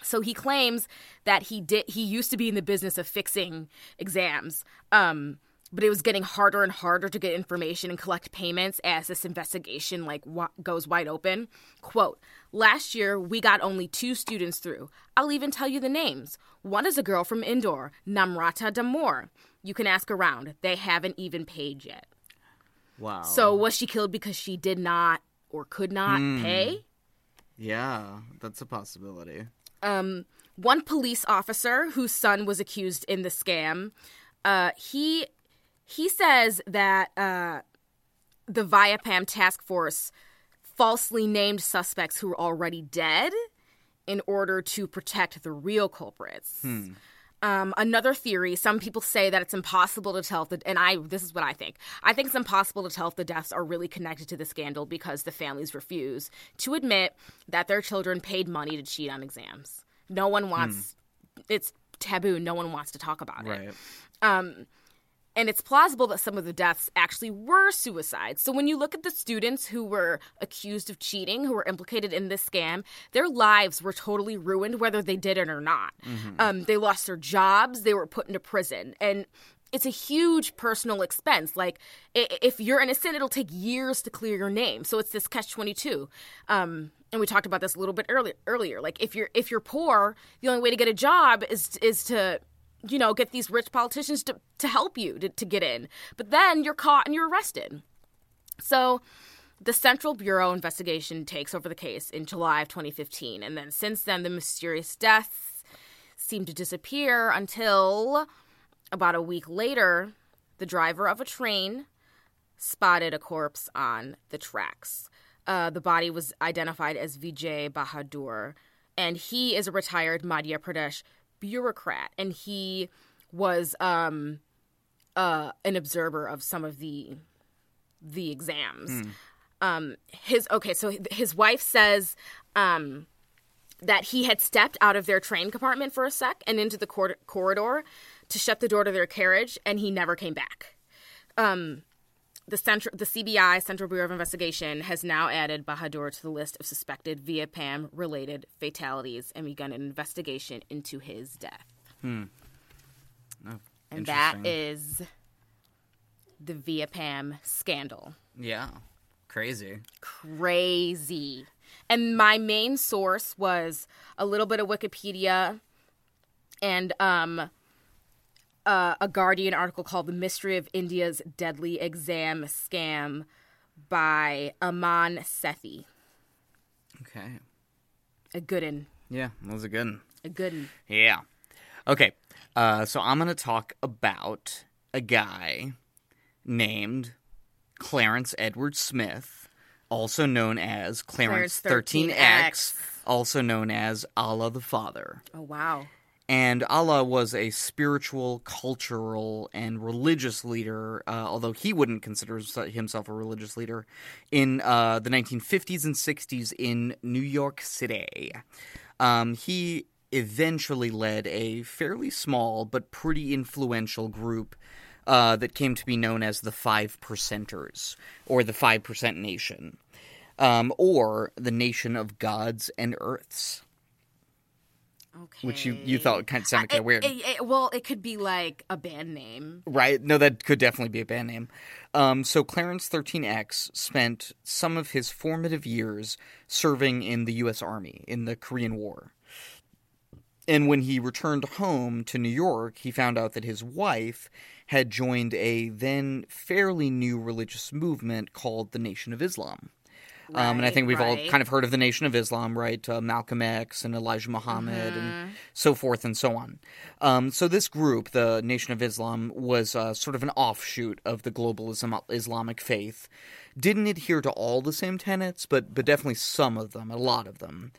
Speaker 2: So he claims that he did. He used to be in the business of fixing exams, um, but it was getting harder and harder to get information and collect payments as this investigation like wa- goes wide open. Quote: Last year we got only two students through. I'll even tell you the names. One is a girl from Indore, Namrata Damor. You can ask around. They haven't even paid yet.
Speaker 4: Wow.
Speaker 2: So was she killed because she did not or could not pay?
Speaker 4: yeah, that's a possibility.
Speaker 2: um, one police officer whose son was accused in the scam, uh, he he says that uh, the Vyapam task force falsely named suspects who were already dead in order to protect the real culprits. Um, another theory: some people say that it's impossible to tell if the and I this is what I think. I think it's impossible to tell if the deaths are really connected to the scandal because the families refuse to admit that their children paid money to cheat on exams. No one wants it's taboo. No one wants to talk about it
Speaker 4: Right.
Speaker 2: And it's plausible that some of the deaths actually were suicides. So when you look at the students who were accused of cheating, who were implicated in this scam, their lives were totally ruined, whether they did it or not. Um, they lost their jobs, they were put into prison, and it's a huge personal expense. Like if you're innocent, it'll take years to clear your name. So it's this catch twenty two. Um, and we talked about this a little bit earlier. Earlier, like if you're if you're poor, the only way to get a job is is to you know, get these rich politicians to, to help you to, to get in. But then you're caught and you're arrested. So the Central Bureau investigation takes over the case in July of 2015. And then since then, the mysterious deaths seem to disappear until about a week later, the driver of a train spotted a corpse on the tracks. Uh, the body was identified as Vijay Bahadur, and he is a retired Madhya Pradesh bureaucrat, and he was um, uh, an observer of some of the the exams. um, his okay, so his wife says um, that he had stepped out of their train compartment for a sec and into the cor- corridor to shut the door to their carriage, and he never came back. Um, the central, the CBI Central Bureau of Investigation has now added Bahadur to the list of suspected Vyapam related fatalities and begun an investigation into his death.
Speaker 4: Oh,
Speaker 2: And that is the Vyapam scandal.
Speaker 4: Yeah. Crazy.
Speaker 2: Crazy. And my main source was a little bit of Wikipedia and um uh, a Guardian article called "The Mystery of India's Deadly Exam Scam" by Aman Sethi.
Speaker 4: Okay.
Speaker 2: A good one.
Speaker 4: Yeah, that was a good one.
Speaker 2: A good one.
Speaker 4: Yeah. Okay. Uh, so I'm going to talk about a guy named Clarence Edward Smith, also known as Clarence,
Speaker 2: Clarence
Speaker 4: 13X,
Speaker 2: 13X.
Speaker 4: also known as Allah the Father.
Speaker 2: Oh wow.
Speaker 4: And Allah was a spiritual, cultural, and religious leader, uh, although he wouldn't consider himself a religious leader, in uh, the 1950s and 60s in New York City. Um, he eventually led a fairly small but pretty influential group uh, that came to be known as the Five Percenters, or the Five Percent Nation, um, or the Nation of Gods and Earths.
Speaker 2: Okay.
Speaker 4: Which you, you thought kind of sounded kind of weird.
Speaker 2: it- it- well, it could be like a band name.
Speaker 4: Right. No, that could definitely be a band name. Um, so Clarence 13X spent some of his formative years serving in the U.S. Army in the Korean War. And when he returned home to New York, he found out that his wife had joined a then fairly new religious movement called the Nation of Islam. Um, and I think we've all kind of heard of the Nation of Islam, right? Uh, Malcolm X and Elijah Muhammad
Speaker 2: Mm-hmm.
Speaker 4: and so forth and so on. Um, so this group, the Nation of Islam, was uh, sort of an offshoot of the globalism Islamic faith. Didn't adhere to all the same tenets, but but definitely some of them, a lot of them.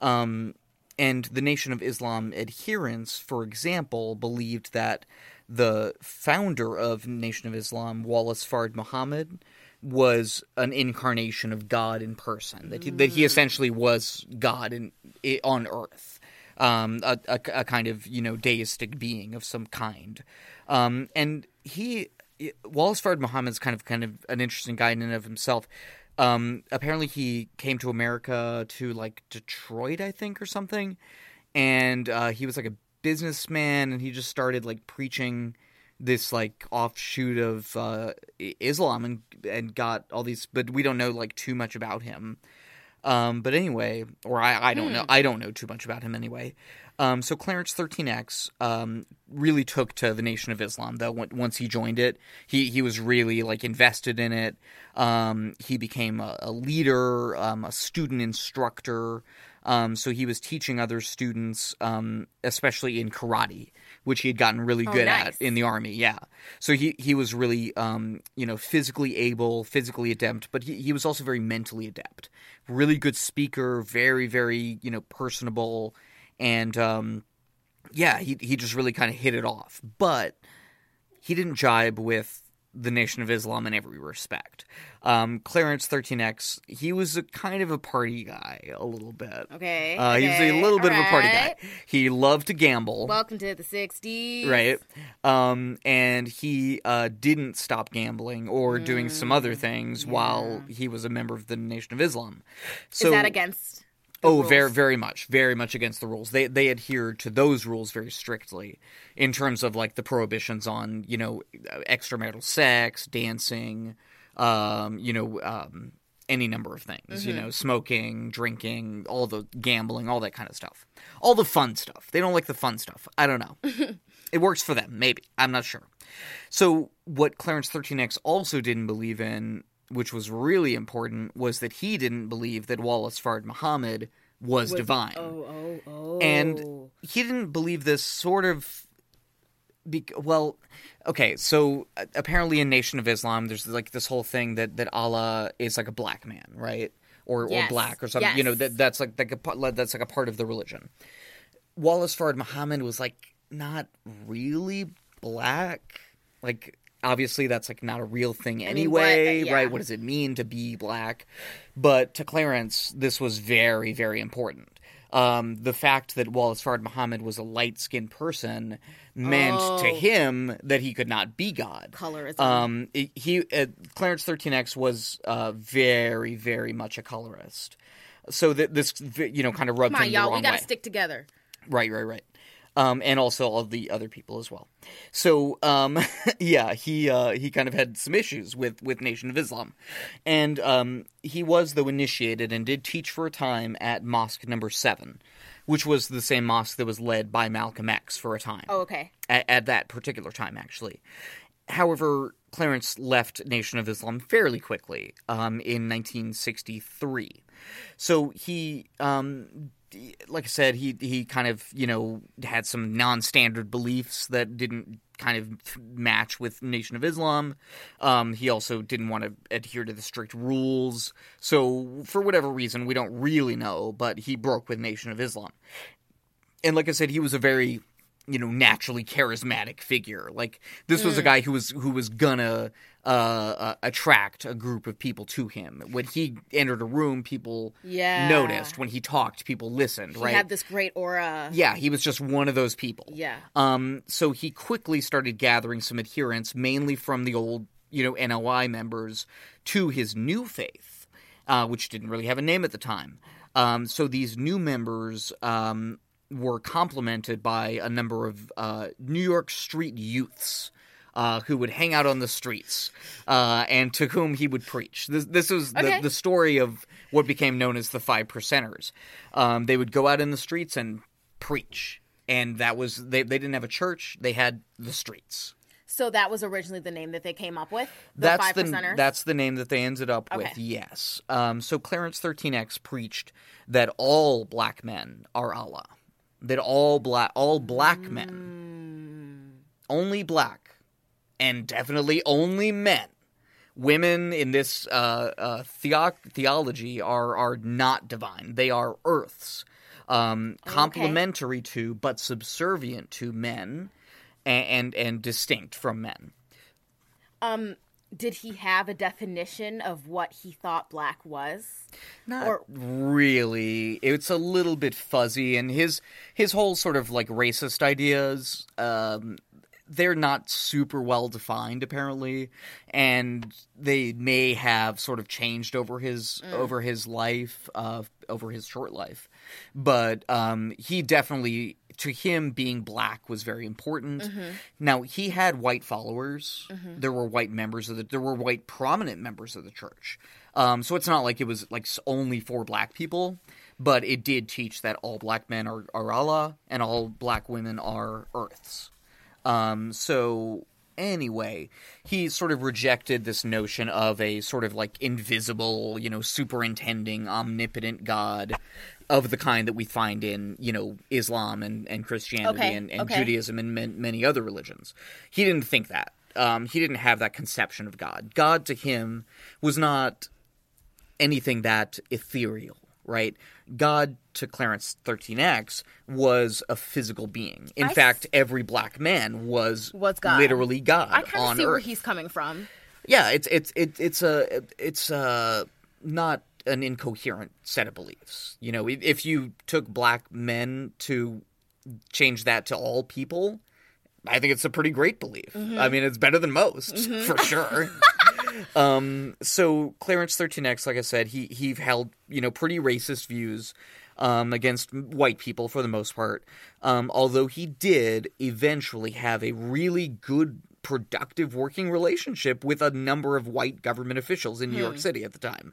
Speaker 4: Um, and the Nation of Islam adherents, for example, believed that the founder of Nation of Islam, Wallace Fard Muhammad, was an incarnation of God in person. That he, that he essentially was God in, on Earth, um, a, a, a kind of you know deistic being of some kind. Um, and he Wallace Fard Muhammad's kind of kind of an interesting guy in and of himself. Um, apparently, he came to America to like Detroit, I think, or something, and uh, he was like a businessman, and he just started like preaching this like offshoot of uh, Islam, and and got all these, but we don't know like too much about him. Um, but anyway, or I, I don't know. I don't know too much about him anyway. Um, so Clarence 13X um, really took to the Nation of Islam. Though once he joined it, he he was really like invested in it. Um, he became a, a leader, um, a student instructor. Um, so he was teaching other students, um, especially in karate, which he had gotten really good at
Speaker 2: nice.
Speaker 4: in the army. Yeah. So he he was really um, you know physically able, physically adept, but he he was also very mentally adept. Really good speaker, very very you know personable, and um, yeah, he he just really kind of hit it off. But he didn't jibe with the Nation of Islam in every respect. Um, Clarence 13X, he was a kind of a party guy a little bit.
Speaker 2: Okay.
Speaker 4: Uh, he was a
Speaker 2: okay,
Speaker 4: little bit of a party guy. He loved to gamble.
Speaker 2: Welcome to the 60s.
Speaker 4: Right. Um, and he uh, didn't stop gambling or doing some
Speaker 2: Mm,
Speaker 4: other things while he was a member of the Nation of Islam. So,
Speaker 2: Is that against
Speaker 4: Oh, very,
Speaker 2: rules?
Speaker 4: very much, very much against the rules. They they adhered to those rules very strictly in terms of like the prohibitions on you know extramarital sex, dancing, um, you know, um, any number of things. You know, smoking, drinking, all the gambling, all that kind of stuff, all the fun stuff. They don't like the fun stuff. I don't know. it works for them, maybe. I'm not sure. So what Clarence 13X also didn't believe in, which was really important, was that he didn't believe that Wallace Fard Muhammad was, divine.
Speaker 2: Oh, oh, oh.
Speaker 4: And he didn't believe this sort of be- well, okay, so uh, apparently in Nation of Islam there's like this whole thing that that Allah is like a black man, right? Or
Speaker 2: Yes,
Speaker 4: or black or something. You know, that that's like like a that's like a part of the religion. Wallace Fard Muhammad was like not really black. Like obviously that's like not a real thing
Speaker 2: mean,
Speaker 4: anyway,
Speaker 2: what- yeah.
Speaker 4: right? What does it mean to be black? But to Clarence, this was very, very important. Um, the fact that Wallace Fard Muhammad was a light skinned person meant to
Speaker 2: Oh.
Speaker 4: him that he could not be God.
Speaker 2: Colorism.
Speaker 4: Um, he uh, Clarence 13X was uh, very, very much a colorist. So that this, you know, kind of rubbed
Speaker 2: Come on,
Speaker 4: him
Speaker 2: y'all. We gotta
Speaker 4: way.
Speaker 2: stick together.
Speaker 4: Right, right, right. Um, and also all the other people as well. So, um, yeah, he uh, he kind of had some issues with with Nation of Islam, and um, he was though initiated and did teach for a time at Mosque Number Seven, which was the same mosque that was led by Malcolm X for a time
Speaker 2: Oh, okay.
Speaker 4: at, at that particular time, actually. However, Clarence left Nation of Islam fairly quickly um, in 1963. So he, um, like I said, he he kind of you know had some non-standard beliefs that didn't kind of match with Nation of Islam. Um, he also didn't want to adhere to the strict rules. So for whatever reason, we don't really know, but he broke with Nation of Islam and like I said, he was a very you know naturally charismatic figure. Like this was a guy who was who was gonna uh, uh, attract a group of people to him. When he entered a room, people
Speaker 2: Yeah.
Speaker 4: noticed. When he talked, people listened.
Speaker 2: He
Speaker 4: right?
Speaker 2: had this great aura.
Speaker 4: yeah, he was just one of those people.
Speaker 2: Yeah.
Speaker 4: Um, so he quickly started gathering some adherents, mainly from the old, you know, NOI members, to his new faith, uh, which didn't really have a name at the time. Um, so these new members um, were complemented by a number of uh, New York street youths. Uh, who would hang out on the streets, uh, and to whom he would preach. This, this was the,
Speaker 2: Okay.
Speaker 4: the story of what became known as the Five Percenters. Um, they would go out in the streets and preach, and that was they. They didn't have a church; they had the streets.
Speaker 2: So that was originally the name that they came up with. The
Speaker 4: that's
Speaker 2: five
Speaker 4: the
Speaker 2: percenters.
Speaker 4: that's the name that they ended up with. Yes. Um, so Clarence 13X preached that all black men are Allah. That all black all black men, only black, and definitely only men. Women in this uh, uh, theo- theology are are not divine. They are earths, um, complementary to but subservient to men, and, and and distinct from men.
Speaker 2: Um, did he have a definition of what he thought black was?
Speaker 4: Not
Speaker 2: Or-
Speaker 4: really. It's a little bit fuzzy, and his his whole sort of like racist ideas, um, they're not super well defined apparently, and they may have sort of changed over his over his life, uh, over his short life. But um, he definitely, to him, being black was very important. Now he had white followers. There were white members of the. There were white prominent members of the church. Um, so it's not like it was like only for black people, but it did teach that all black men are, are Allah and all black women are Earths. Um, so anyway, he sort of rejected this notion of a sort of like invisible, you know, superintending, omnipotent God of the kind that we find in, you know, Islam and, and Christianity
Speaker 2: Okay,
Speaker 4: and, and
Speaker 2: okay.
Speaker 4: Judaism and man, many other religions. He didn't think that. Um, he didn't have that conception of God. God to him was not anything that ethereal, right? God to Clarence 13X was a physical being. In
Speaker 2: I s-
Speaker 4: fact, every black man was
Speaker 2: Was God.
Speaker 4: literally God
Speaker 2: I kind of see
Speaker 4: earth.
Speaker 2: where he's coming from.
Speaker 4: Yeah, it's it's it, it's a it's a not an incoherent set of beliefs. You know, if, you took black men to change that to all people, I think it's a pretty great belief.
Speaker 2: Mm-hmm.
Speaker 4: I mean, it's better than most for sure. um, so Clarence 13X, like I said, he he held you know pretty racist views um, against white people for the most part. Um, although he did eventually have a really good, productive working relationship with a number of white government officials in New York City at the time,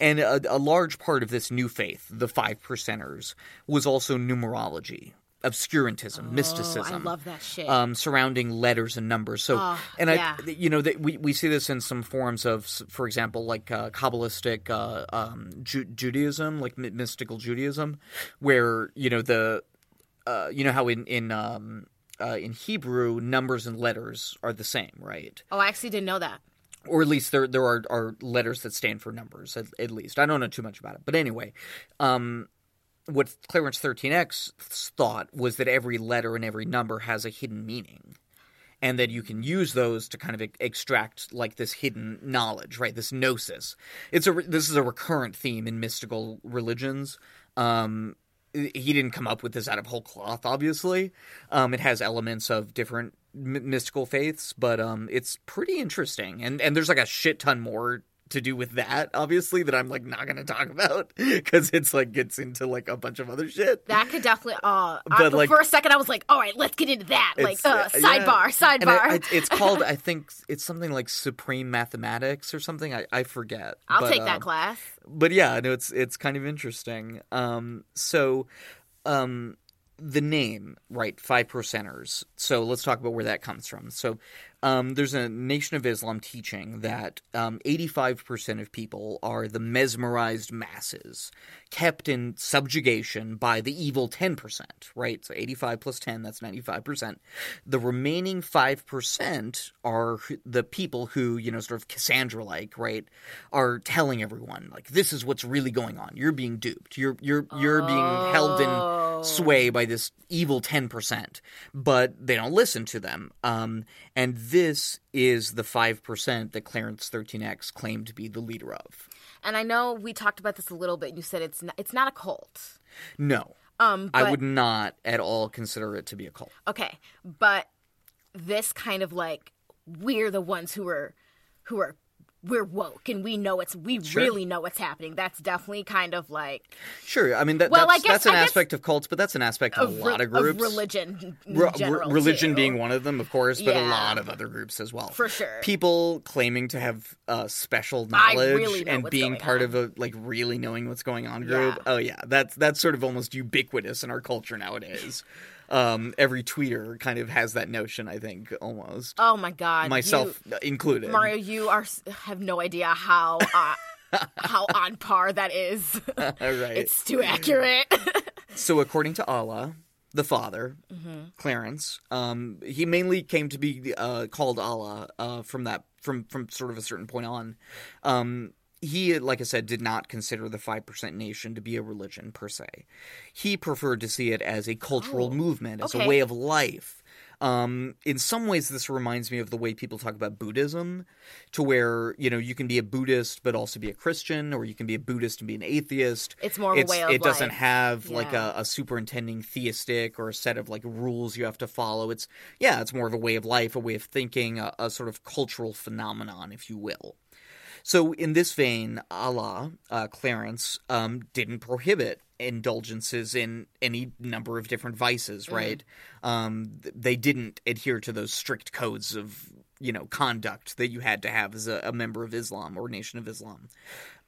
Speaker 4: and a, a large part of this new faith, the Five Percenters, was also numerology. Obscurantism, mysticism
Speaker 2: Oh, I love that shit.
Speaker 4: um, surrounding letters and numbers. So,
Speaker 2: Oh,
Speaker 4: and
Speaker 2: yeah.
Speaker 4: I, you know, that we we see this in some forms of, for example, like uh, Kabbalistic uh, um, Ju- Judaism, like my- mystical Judaism, where you know the, uh, you know how in in um, uh, in Hebrew numbers and letters are the same, right?
Speaker 2: oh, I actually didn't know that.
Speaker 4: or at least there there are, are letters that stand for numbers at, at least i don't know too much about it but anyway um, what clarence 13x thought was that every letter and every number has a hidden meaning and that you can use those to kind of extract like this hidden knowledge, right? This gnosis. It's a re- this is a recurrent theme in mystical religions. Um, he didn't come up with this out of whole cloth, obviously. Um, it has elements of different m- mystical faiths, but um, it's pretty interesting. And and there's like a shit ton more to do with that, obviously, that I'm like not gonna talk about because it's like gets into like a bunch of other shit.
Speaker 2: That could definitely. Uh, I,
Speaker 4: But, like-
Speaker 2: for a second, I was like, "All right, let's get into that." Like, uh,
Speaker 4: yeah.
Speaker 2: sidebar, sidebar.
Speaker 4: I- I- it's called, I think, it's something like Supreme Mathematics or something. I, I forget.
Speaker 2: I'll
Speaker 4: But,
Speaker 2: take
Speaker 4: um,
Speaker 2: that class.
Speaker 4: but yeah, no, it's it's kind of interesting. Um, so, um, the name, right? Five percenters. So let's talk about where that comes from. So, um, there's a Nation of Islam teaching that um, 85% of people are the mesmerized masses, kept in subjugation by the evil 10%, right? So 85 plus 10, that's 95%. The remaining 5% are the people who, you know, sort of Cassandra like, right, are telling everyone, like, this is what's really going on. You're being duped. You're, you're, you're being held in sway by this evil 10%, but they don't listen to them. Um, and this is the 5% that Clarence 13X claimed to be the leader of.
Speaker 2: And I know we talked about this a little bit. And you said it's not, it's not a cult.
Speaker 4: No.
Speaker 2: Um,
Speaker 4: I would not at all consider it to be a cult.
Speaker 2: Okay, but this kind of like we're the ones who are who are we're woke and we know it's we really know what's happening. That's definitely kind of like
Speaker 4: Sure, I mean that,
Speaker 2: Well, I
Speaker 4: that's,
Speaker 2: guess-
Speaker 4: that's an
Speaker 2: I guess-
Speaker 4: aspect of cults, but that's an aspect of,
Speaker 2: of,
Speaker 4: a lot of groups.
Speaker 2: religion, in
Speaker 4: Re-
Speaker 2: general,
Speaker 4: re- religion
Speaker 2: too.
Speaker 4: being one of them, of course, but a lot of other groups as well.
Speaker 2: For sure.
Speaker 4: People claiming to have uh, special knowledge
Speaker 2: really
Speaker 4: and being part
Speaker 2: on.
Speaker 4: of a like really knowing what's going on group.
Speaker 2: Yeah.
Speaker 4: Oh yeah, that's that's sort of almost ubiquitous in our culture nowadays. Um, every tweeter kind of has that notion. I think almost
Speaker 2: Oh my god,
Speaker 4: myself
Speaker 2: you,
Speaker 4: included.
Speaker 2: Mario, you are have no idea how uh, how on par that is.
Speaker 4: All right.
Speaker 2: it's too accurate.
Speaker 4: So, according to Allah, the father,
Speaker 2: Mm-hmm.
Speaker 4: Clarence, um, he mainly came to be uh, called Allah uh, from that from from sort of a certain point on. Um, he, like I said, did not consider the five percent nation to be a religion per se. He preferred to see it as a cultural movement, as a
Speaker 2: Oh,
Speaker 4: way of life. Um, in some ways, this reminds me of the way people talk about Buddhism, to where you know you can be a Buddhist but also be a Christian, or you can be a Buddhist and be an atheist.
Speaker 2: It's more of a way of
Speaker 4: It doesn't
Speaker 2: life.
Speaker 4: have like a, a superintending theistic or a set of like rules you have to follow. It's yeah, it's more of a way of life, a way of thinking, a, a sort of cultural phenomenon, if you will. So in this vein, Allah, uh, Clarence, um, didn't prohibit indulgences in any number of different vices, right? Um, they didn't adhere to those strict codes of you know conduct that you had to have as a, a member of Islam or Nation of Islam.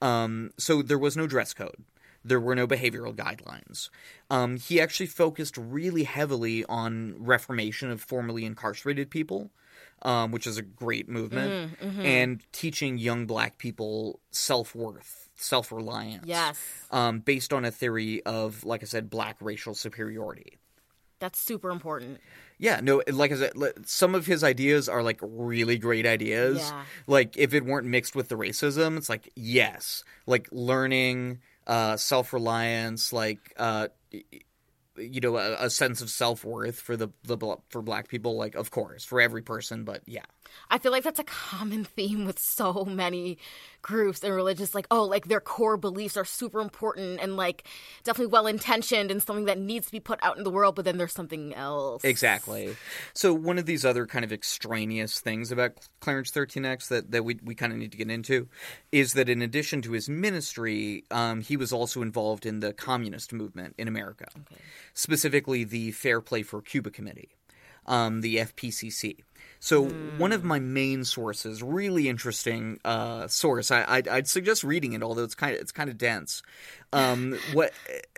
Speaker 4: Um, so there was no dress code. There were no behavioral guidelines. Um, he actually focused really heavily on reformation of formerly incarcerated people, um, which is a great movement, and teaching young black people self worth, self reliance.
Speaker 2: Yes.
Speaker 4: Um, based on a theory of, like I said, black racial superiority.
Speaker 2: That's super important.
Speaker 4: Yeah, no, like I said, some of his ideas are like really great ideas.
Speaker 2: Yeah.
Speaker 4: Like if it weren't mixed with the racism, it's like yes, like learning, uh, self reliance, like uh, you know, a, a sense of self worth for the the for black people. Like of course for every person, but yeah,
Speaker 2: I feel like that's a common theme with so many groups and religious Like, oh, like their core beliefs are super important and like definitely well intentioned and something that needs to be put out in the world, but then there's something else.
Speaker 4: Exactly. So one of these other kind of extraneous things about Clarence 13X that, that we, we kind of need to get into is that in addition to his ministry, um, he was also involved in the communist movement in America, specifically the Fair Play for Cuba Committee, um, the FPCC. So one of my main sources, really interesting uh, source, I, I'd, I'd suggest reading it, although it's kind of it's kind of dense. Um, what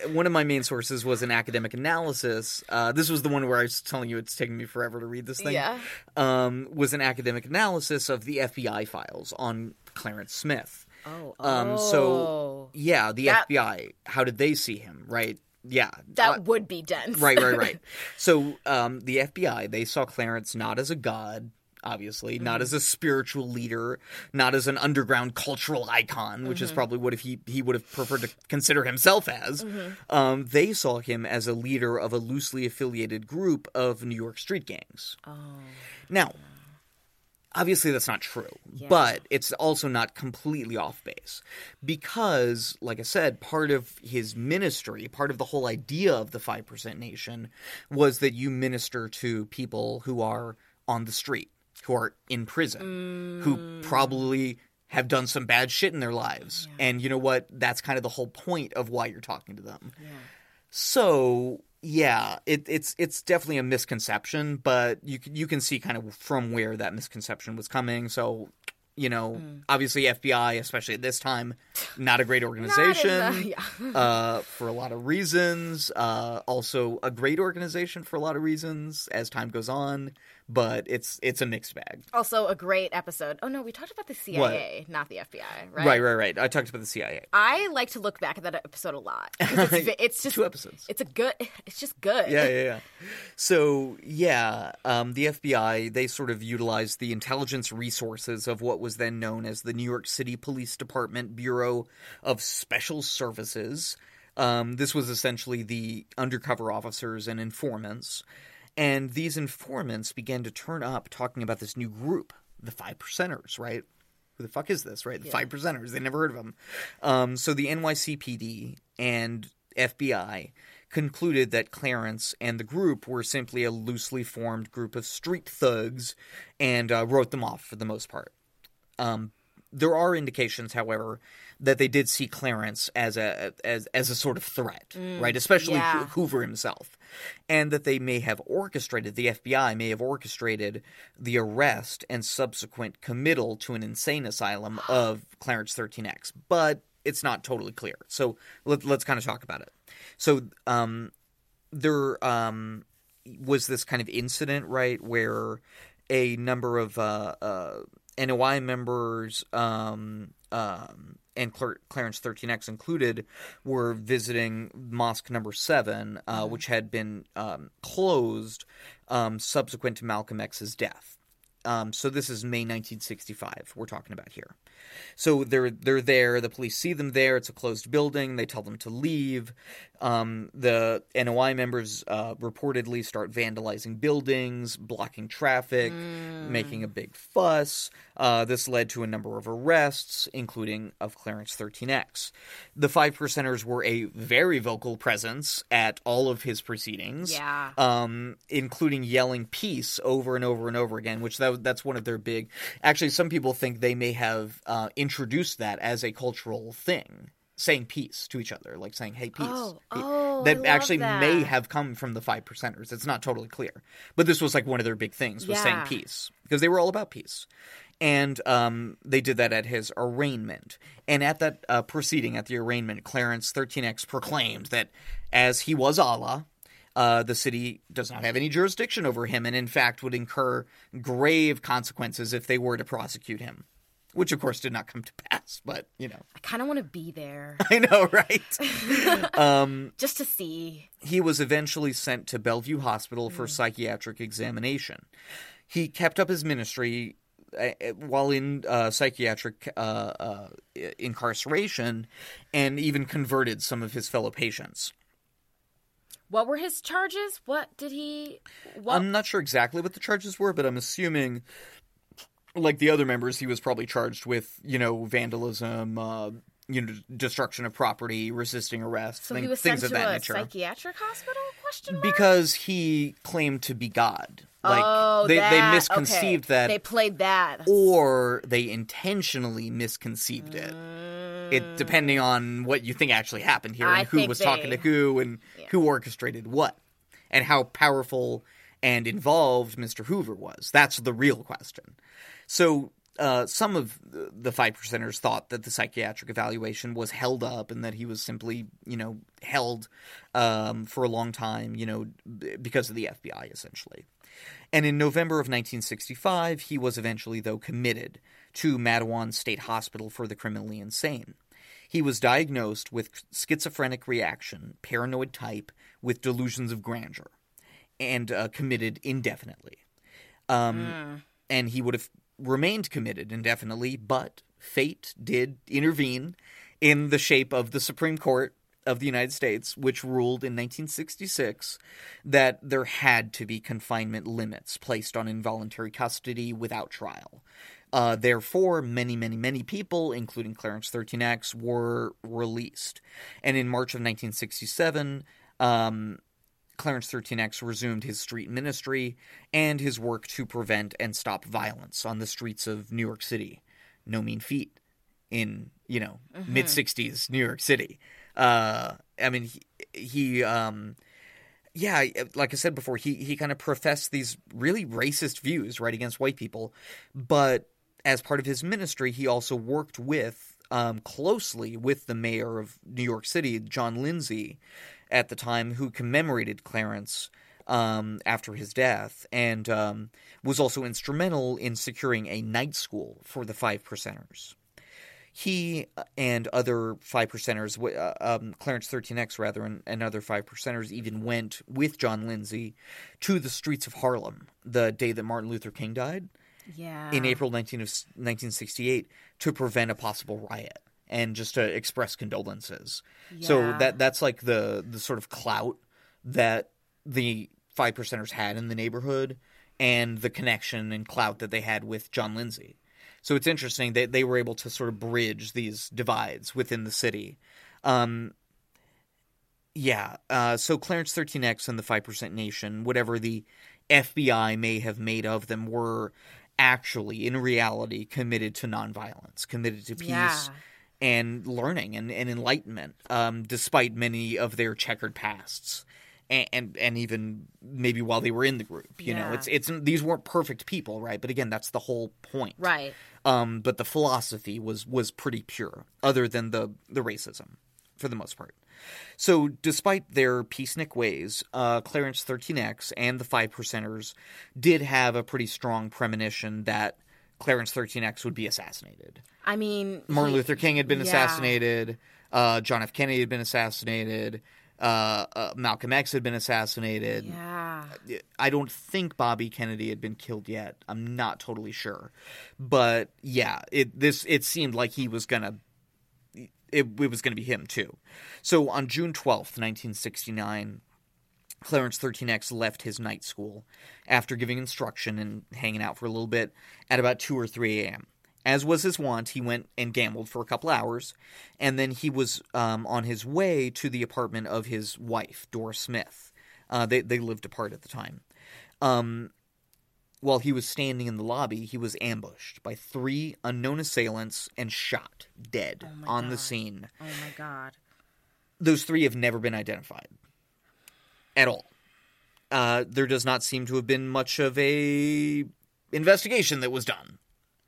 Speaker 4: one of my main sources was an academic analysis. Uh, this was the one where I was telling you it's taking me forever to read this thing.
Speaker 2: Yeah.
Speaker 4: Um, was an academic analysis of the FBI files on Clarence Smith.
Speaker 2: Oh,
Speaker 4: Um,
Speaker 2: oh.
Speaker 4: so yeah, the
Speaker 2: That-
Speaker 4: FBI. How did they see him? Right. Yeah.
Speaker 2: that
Speaker 4: Uh,
Speaker 2: would be dense.
Speaker 4: right, right, right. So um, the FBI they saw Clarence not as a god, obviously, not as a spiritual leader, not as an underground cultural icon, which is probably what if he he would have preferred to consider himself as. Um, they saw him as a leader of a loosely affiliated group of New York street gangs. Now, obviously that's not true, but it's also not completely off base because, like I said, part of his ministry, part of the whole idea of the 5% Nation was that you minister to people who are on the street, who are in prison, who mm. probably have done some bad shit in their lives. And you know what? That's kind of the whole point of why you're talking to them. So yeah, it, it's it's definitely a misconception, but you can you can see kind of from where that misconception was coming. So you know, obviously FBI, especially at this time, not a great organization
Speaker 2: yeah.
Speaker 4: uh, for a lot of reasons. Uh, also, a great organization for a lot of reasons as time goes on, but it's it's a mixed bag.
Speaker 2: Also, a great episode. Oh no, we talked about the CIA, not the FBI, right?
Speaker 4: Right, right, right. I talked about the CIA.
Speaker 2: I like to look back at that episode a lot. It's, it's just
Speaker 4: Two episodes.
Speaker 2: It's a good. It's just good.
Speaker 4: yeah, yeah, yeah. So yeah, um, the FBI they sort of utilized the intelligence resources of what was then known as the New York City Police Department Bureau of Special Services. Um, this was essentially the undercover officers and informants, and these informants began to turn up talking about this new group, the Five Percenters, right? Who the fuck is this, right? The Five Percenters. They never heard of them. Um, so the NYCPD and FBI concluded that Clarence and the group were simply a loosely formed group of street thugs and uh, wrote them off for the most part. Um, there are indications, however, that they did see Clarence as a as as a sort of threat, right? Especially
Speaker 2: yeah.
Speaker 4: Hoover himself, and that they may have orchestrated the FBI may have orchestrated the arrest and subsequent committal to an insane asylum of Clarence 13X, but it's not totally clear. So let, let's kind of talk about it. So um, there um, was this kind of incident, right, where a number of uh, uh, NOI members um, um, and Clar- Clarence 13X included were visiting Mosque Number Seven, uh, which had been um, closed um, subsequent to Malcolm X's death. Um, so this is May 1965. We're talking about here. So they're they're there. The police see them there. It's a closed building. They tell them to leave. Um, the NOI members uh, reportedly start vandalizing buildings, blocking traffic, making a big fuss. Uh, this led to a number of arrests, including of Clarence 13X. The Five Percenters were a very vocal presence at all of his proceedings
Speaker 2: Yeah.
Speaker 4: um, including yelling peace over and over and over again, which that, that's one of their big. Actually, some people think they may have uh, introduced that as a cultural thing, saying peace to each other, like saying "Hey, peace."
Speaker 2: Oh, oh,
Speaker 4: that actually may have come from the five percenters. It's not totally clear, but this was like one of their big things was saying peace because they were all about peace. And um, they did that at his arraignment. And at that uh, proceeding, at the arraignment, Clarence 13X proclaimed that as he was Allah, uh, the city does not have any jurisdiction over him and, in fact, would incur grave consequences if they were to prosecute him. Which, of course, did not come to pass, but, you know.
Speaker 2: I kind of want to be there
Speaker 4: I know, right? um,
Speaker 2: just to see.
Speaker 4: he was eventually sent to Bellevue Hospital for psychiatric examination. He kept up his ministry uh, while in uh, psychiatric uh, uh, incarceration and even converted some of his fellow patients.
Speaker 2: What were his charges? What did he? What?
Speaker 4: I'm not sure exactly what the charges were, but I'm assuming, like the other members, he was probably charged with, you know, vandalism, uh, you know, destruction of property, resisting arrest,
Speaker 2: so
Speaker 4: thing-
Speaker 2: he was
Speaker 4: things
Speaker 2: sent
Speaker 4: of
Speaker 2: to
Speaker 4: that
Speaker 2: a
Speaker 4: nature.
Speaker 2: psychiatric hospital? Question mark.
Speaker 4: because he claimed to be God. Like
Speaker 2: oh,
Speaker 4: they,
Speaker 2: that,
Speaker 4: they misconceived
Speaker 2: okay.
Speaker 4: that,
Speaker 2: They played that.
Speaker 4: or they intentionally misconceived it. It depending on what you think actually happened here,
Speaker 2: Mm. I
Speaker 4: and who was talking to who, and who orchestrated what, and how powerful and involved Mr. Hoover was. That's the real question. So. Uh, some of the- the five percenters thought that the psychiatric evaluation was held up and that he was simply, you know, held um, for a long time, you know, because of the FBI, essentially. And in November of 1965, he was eventually, though, committed to Matteawan State Hospital for the criminally insane. He was diagnosed with schizophrenic reaction, paranoid type, with delusions of grandeur, and uh, committed indefinitely. Um, and he would have remained committed indefinitely, but fate did intervene in the shape of the Supreme Court of the United States, which ruled in 1966 that there had to be confinement limits placed on involuntary custody without trial. Uh, therefore, many, many, many people, including Clarence 13X, were released. And in March of 1967, um, Clarence 13X resumed his street ministry and his work to prevent and stop violence on the streets of New York City. No mean feat in, you know, mid 60s New York City. Uh, I mean, he, he um, yeah, like I said before, he, he kind of professed these really racist views, right, against white people. But as part of his ministry, he also worked with, um, closely with the mayor of New York City, John Lindsay, at the time, who commemorated Clarence um, after his death, and um, was also instrumental in securing a night school for the Five Percenters. He and other Five Percenters, uh, um, Clarence 13X rather, and, and other Five Percenters even went with John Lindsay to the streets of Harlem the day that Martin Luther King died
Speaker 2: Yeah.
Speaker 4: in April 19 of, 1968 to prevent a possible riot and just to express condolences.
Speaker 2: Yeah.
Speaker 4: So that that's like the the sort of clout that the five percenters had in the neighborhood and the connection and clout that they had with John Lindsay. So it's interesting that they were able to sort of bridge these divides within the city. Um, yeah. Uh, so Clarence 13X and the 5% Nation, whatever the FBI may have made of them, were actually, in reality, committed to nonviolence, committed to peace
Speaker 2: Yeah.
Speaker 4: and learning and, and enlightenment, um, despite many of their checkered pasts. And, and and even maybe while they were in the group, you know, it's it's these weren't perfect people, right? But again, that's the whole point,
Speaker 2: Right.
Speaker 4: um, but the philosophy was was pretty pure, other than the the racism, for the most part. So, despite their peacenik ways, uh, Clarence 13X and the Five Percenters did have a pretty strong premonition that Clarence 13X would be assassinated.
Speaker 2: I mean,
Speaker 4: Martin
Speaker 2: he-
Speaker 4: Luther King had been
Speaker 2: yeah.
Speaker 4: assassinated. Uh, John F. Kennedy had been assassinated. Uh, uh, Malcolm X had been assassinated.
Speaker 2: Yeah.
Speaker 4: I don't think Bobby Kennedy had been killed yet. I'm not totally sure, but yeah, it this it seemed like he was gonna. It, it was going to be him too. So on June twelfth, nineteen sixty nine, Clarence 13X left his night school after giving instruction and hanging out for a little bit at about 2 or 3 a.m. As was his wont, he went and gambled for a couple hours, and then he was um, on his way to the apartment of his wife, Dora Smith. Uh, they, they lived apart at the time. Um, while he was standing in the lobby, he was ambushed by three unknown assailants and shot dead
Speaker 2: my
Speaker 4: on the scene.
Speaker 2: Oh my god.
Speaker 4: Those three have never been identified at all. Uh, there does not seem to have been much of a investigation that was done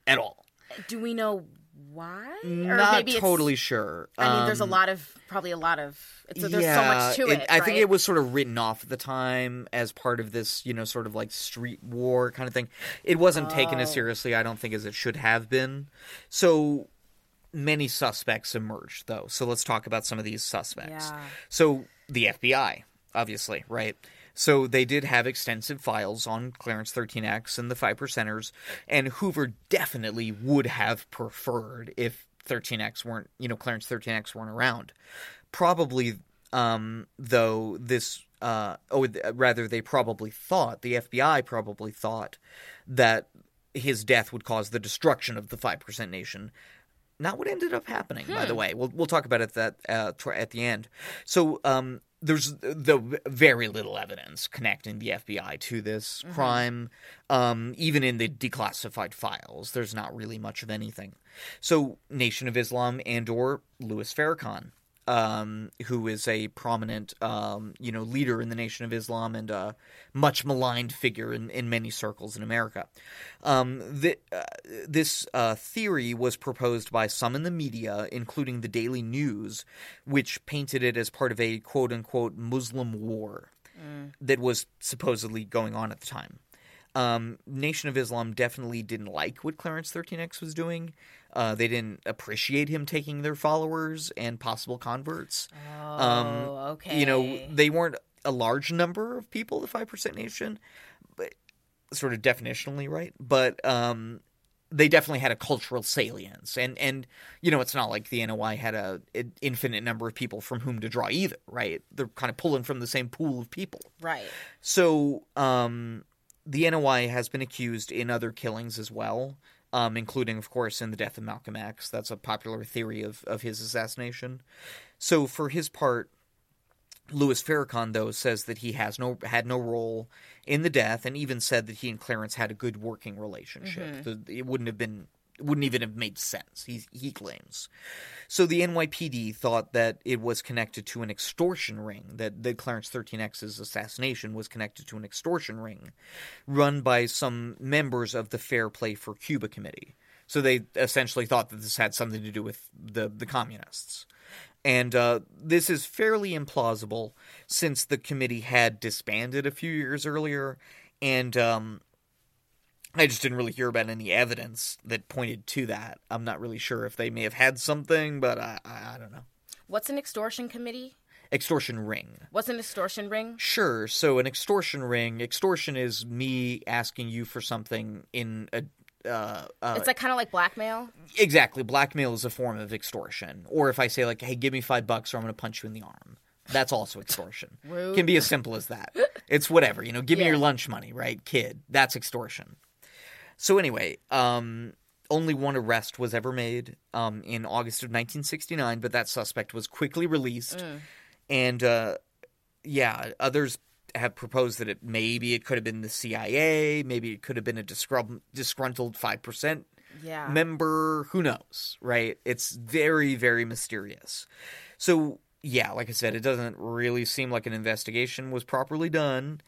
Speaker 4: at all.
Speaker 2: Do we know why? Or
Speaker 4: not totally sure.
Speaker 2: I mean, there's a
Speaker 4: Um,
Speaker 2: lot of probably a lot of. There's so
Speaker 4: yeah,
Speaker 2: much to it.
Speaker 4: I think it was sort of written off at the time as part of this, you know, sort of like street war kind of thing. It wasn't taken as
Speaker 2: Oh.
Speaker 4: seriously, I don't think, as it should have been. So many suspects emerged, though. So let's talk about some of these suspects.
Speaker 2: Yeah.
Speaker 4: So the FBI, obviously, right? So they did have extensive files on Clarence 13X and the Five Percenters, and Hoover definitely would have preferred if 13X weren't, you know, Clarence 13X weren't around. Probably, um, though, this, uh, oh, rather, they probably thought, the FBI probably thought that his death would cause the destruction of the 5% nation. Not what ended up happening by the way. We'll we'll talk about it that uh, at the end. So um there's the very little evidence connecting the FBI to this crime. Um even in the declassified files there's not really much of anything. So Nation of Islam and or Louis Farrakhan um, who is a prominent, um, you know, leader in the Nation of Islam and a much maligned figure in, in many circles in America. Um, th- uh, this uh, theory was proposed by some in the media, including the Daily News, which painted it as part of a quote unquote Muslim war that was supposedly going on at the time. Um, Nation of Islam definitely didn't like what Clarence 13X was doing. Uh, they didn't appreciate him taking their followers and possible converts. Um,
Speaker 2: Oh, okay.
Speaker 4: You know, they weren't a large number of people, the 5% Nation, but sort of definitionally right, but um, they definitely had a cultural salience, and and you know it's not like the NOI had a an infinite number of people from whom to draw either, right? They're kind of pulling from the same pool of people.
Speaker 2: Right.
Speaker 4: So um, the NOI has been accused in other killings as well, um, including, of course, in the death of Malcolm X. That's a popular theory of of his assassination. So for his part, Louis Farrakhan though says that he has no had no role in the death, and even said that he and Clarence had a good working relationship. The, it wouldn't have been wouldn't even have made sense. He he claims. So the NYPD thought that it was connected to an extortion ring. That that Clarence 13X's assassination was connected to an extortion ring, run by some members of the Fair Play for Cuba committee. So they essentially thought that this had something to do with the the communists. And uh, this is fairly implausible since the committee had disbanded a few years earlier, and um, I just didn't really hear about any evidence that pointed to that. I'm not really sure if they may have had something, but I, I, I don't know.
Speaker 2: What's an extortion committee?
Speaker 4: Extortion ring.
Speaker 2: What's an extortion ring?
Speaker 4: Sure. So an extortion ring. Extortion is me asking you for something in a. Uh, uh,
Speaker 2: It's like kind of like blackmail.
Speaker 4: Exactly. Blackmail is a form of extortion. Or if I say like, "Hey, give me five bucks, or I'm going to punch you in the arm," that's also extortion.
Speaker 2: Rude.
Speaker 4: Can be as simple as that. It's whatever. You know, give me your lunch money, right, kid? That's extortion. So anyway, um, only one arrest was ever made um, in August of 1969, but that suspect was quickly released, and uh, yeah, others have proposed that it maybe it could have been the CIA, maybe it could have been a disgrun- disgruntled five percent
Speaker 2: Yeah.
Speaker 4: member. Who knows right? It's very very mysterious. So yeah like i said it doesn't really seem like an investigation was properly done.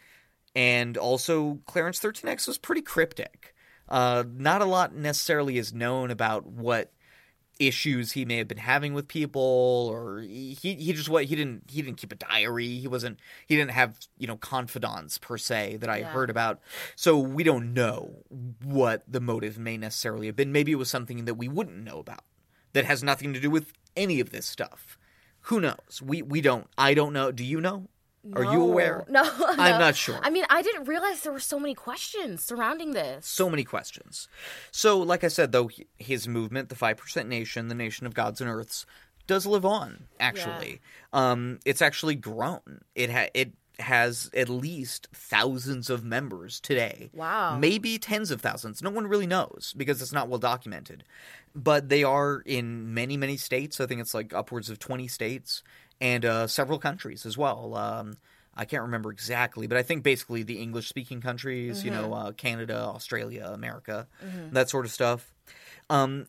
Speaker 4: And also clarence 13x was pretty cryptic uh, not a lot necessarily is known about what issues he may have been having with people or he he just what he didn't he didn't keep a diary. He wasn't he didn't have you know confidants per se that I
Speaker 2: Yeah.
Speaker 4: heard about. So we don't know what the motive may necessarily have been. Maybe it was something that we wouldn't know about that has nothing to do with any of this stuff. Who knows? We we don't I don't know. Do you know are you
Speaker 2: No.
Speaker 4: aware
Speaker 2: No,
Speaker 4: I'm not sure
Speaker 2: I mean, I didn't realize there were so many questions surrounding this.
Speaker 4: so many questions. So, like I said, though, his movement, the Five Percent Nation, the Nation of Gods and Earths, does live on. Actually, um, it's actually grown. It ha- it has at least thousands of members today.
Speaker 2: Wow.
Speaker 4: maybe tens of thousands. No one really knows because it's not well documented. But they are in many many states. I think it's like upwards of twenty states and uh, several countries as well. Um, I can't remember exactly, but I think basically the English speaking countries, you know, uh, Canada, Australia, America, that sort of stuff. Um,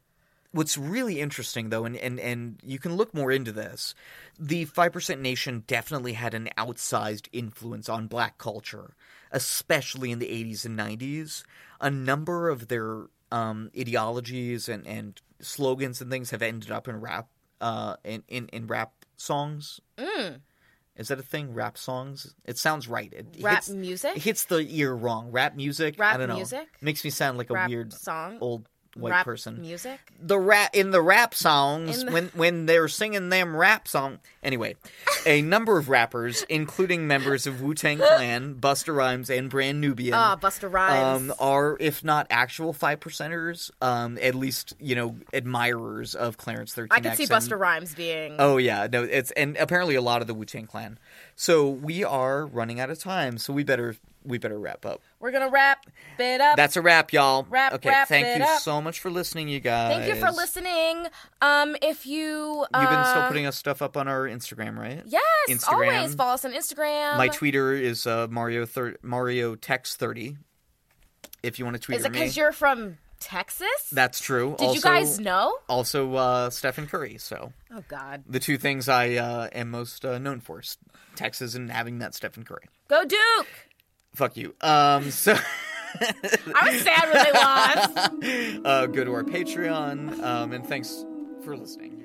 Speaker 4: what's really interesting though, and, and, and you can look more into this, the 5% Nation definitely had an outsized influence on black culture, especially in the 80s and 90s. A number of their um, ideologies and, and slogans and things have ended up in rap uh, in, in, in rap songs. Mm. Is that a thing? Rap songs? It sounds right. It
Speaker 2: Rap
Speaker 4: hits,
Speaker 2: music?
Speaker 4: It hits the ear wrong. Rap music. I don't know.
Speaker 2: music?
Speaker 4: Makes me sound like a
Speaker 2: Rap
Speaker 4: weird
Speaker 2: song?
Speaker 4: old white
Speaker 2: Rap
Speaker 4: person.
Speaker 2: music.
Speaker 4: The rap in the rap songs
Speaker 2: the-
Speaker 4: when when they're singing them rap song. Anyway, a number of rappers, including members of Wu Tang Clan, Busta Rhymes, and Brand Nubian,
Speaker 2: Ah, Busta Rhymes.
Speaker 4: um, are if not actual five percenters, um, at least you know admirers of Clarence Thirteen.
Speaker 2: I could see Busta Rhymes being.
Speaker 4: Oh yeah, no, it's and apparently a lot of the Wu Tang Clan. So we are running out of time, so we better we better wrap up.
Speaker 2: We're gonna wrap it up.
Speaker 4: That's a wrap, y'all.
Speaker 2: Wrap-
Speaker 4: okay,
Speaker 2: wrap
Speaker 4: thank you
Speaker 2: up.
Speaker 4: so much for listening, you guys.
Speaker 2: Thank you for listening. Um, if you
Speaker 4: You've been still
Speaker 2: uh,
Speaker 4: putting us stuff up on our Instagram, right?
Speaker 2: yes,
Speaker 4: Instagram.
Speaker 2: always follow us on Instagram.
Speaker 4: My tweeter is uh, Mario thir- Mario Tex thirty. If you want to tweet
Speaker 2: Is it because you're from Texas?
Speaker 4: that's true.
Speaker 2: Did
Speaker 4: also,
Speaker 2: you guys know?
Speaker 4: Also, uh, Stephen Curry. So
Speaker 2: Oh God,
Speaker 4: the two things I uh, am most uh, known for: Texas and having that Stephen Curry.
Speaker 2: go Duke!
Speaker 4: Fuck you. Um, so.
Speaker 2: I was sad when they lost.
Speaker 4: uh, go to our Patreon, um, and thanks for listening,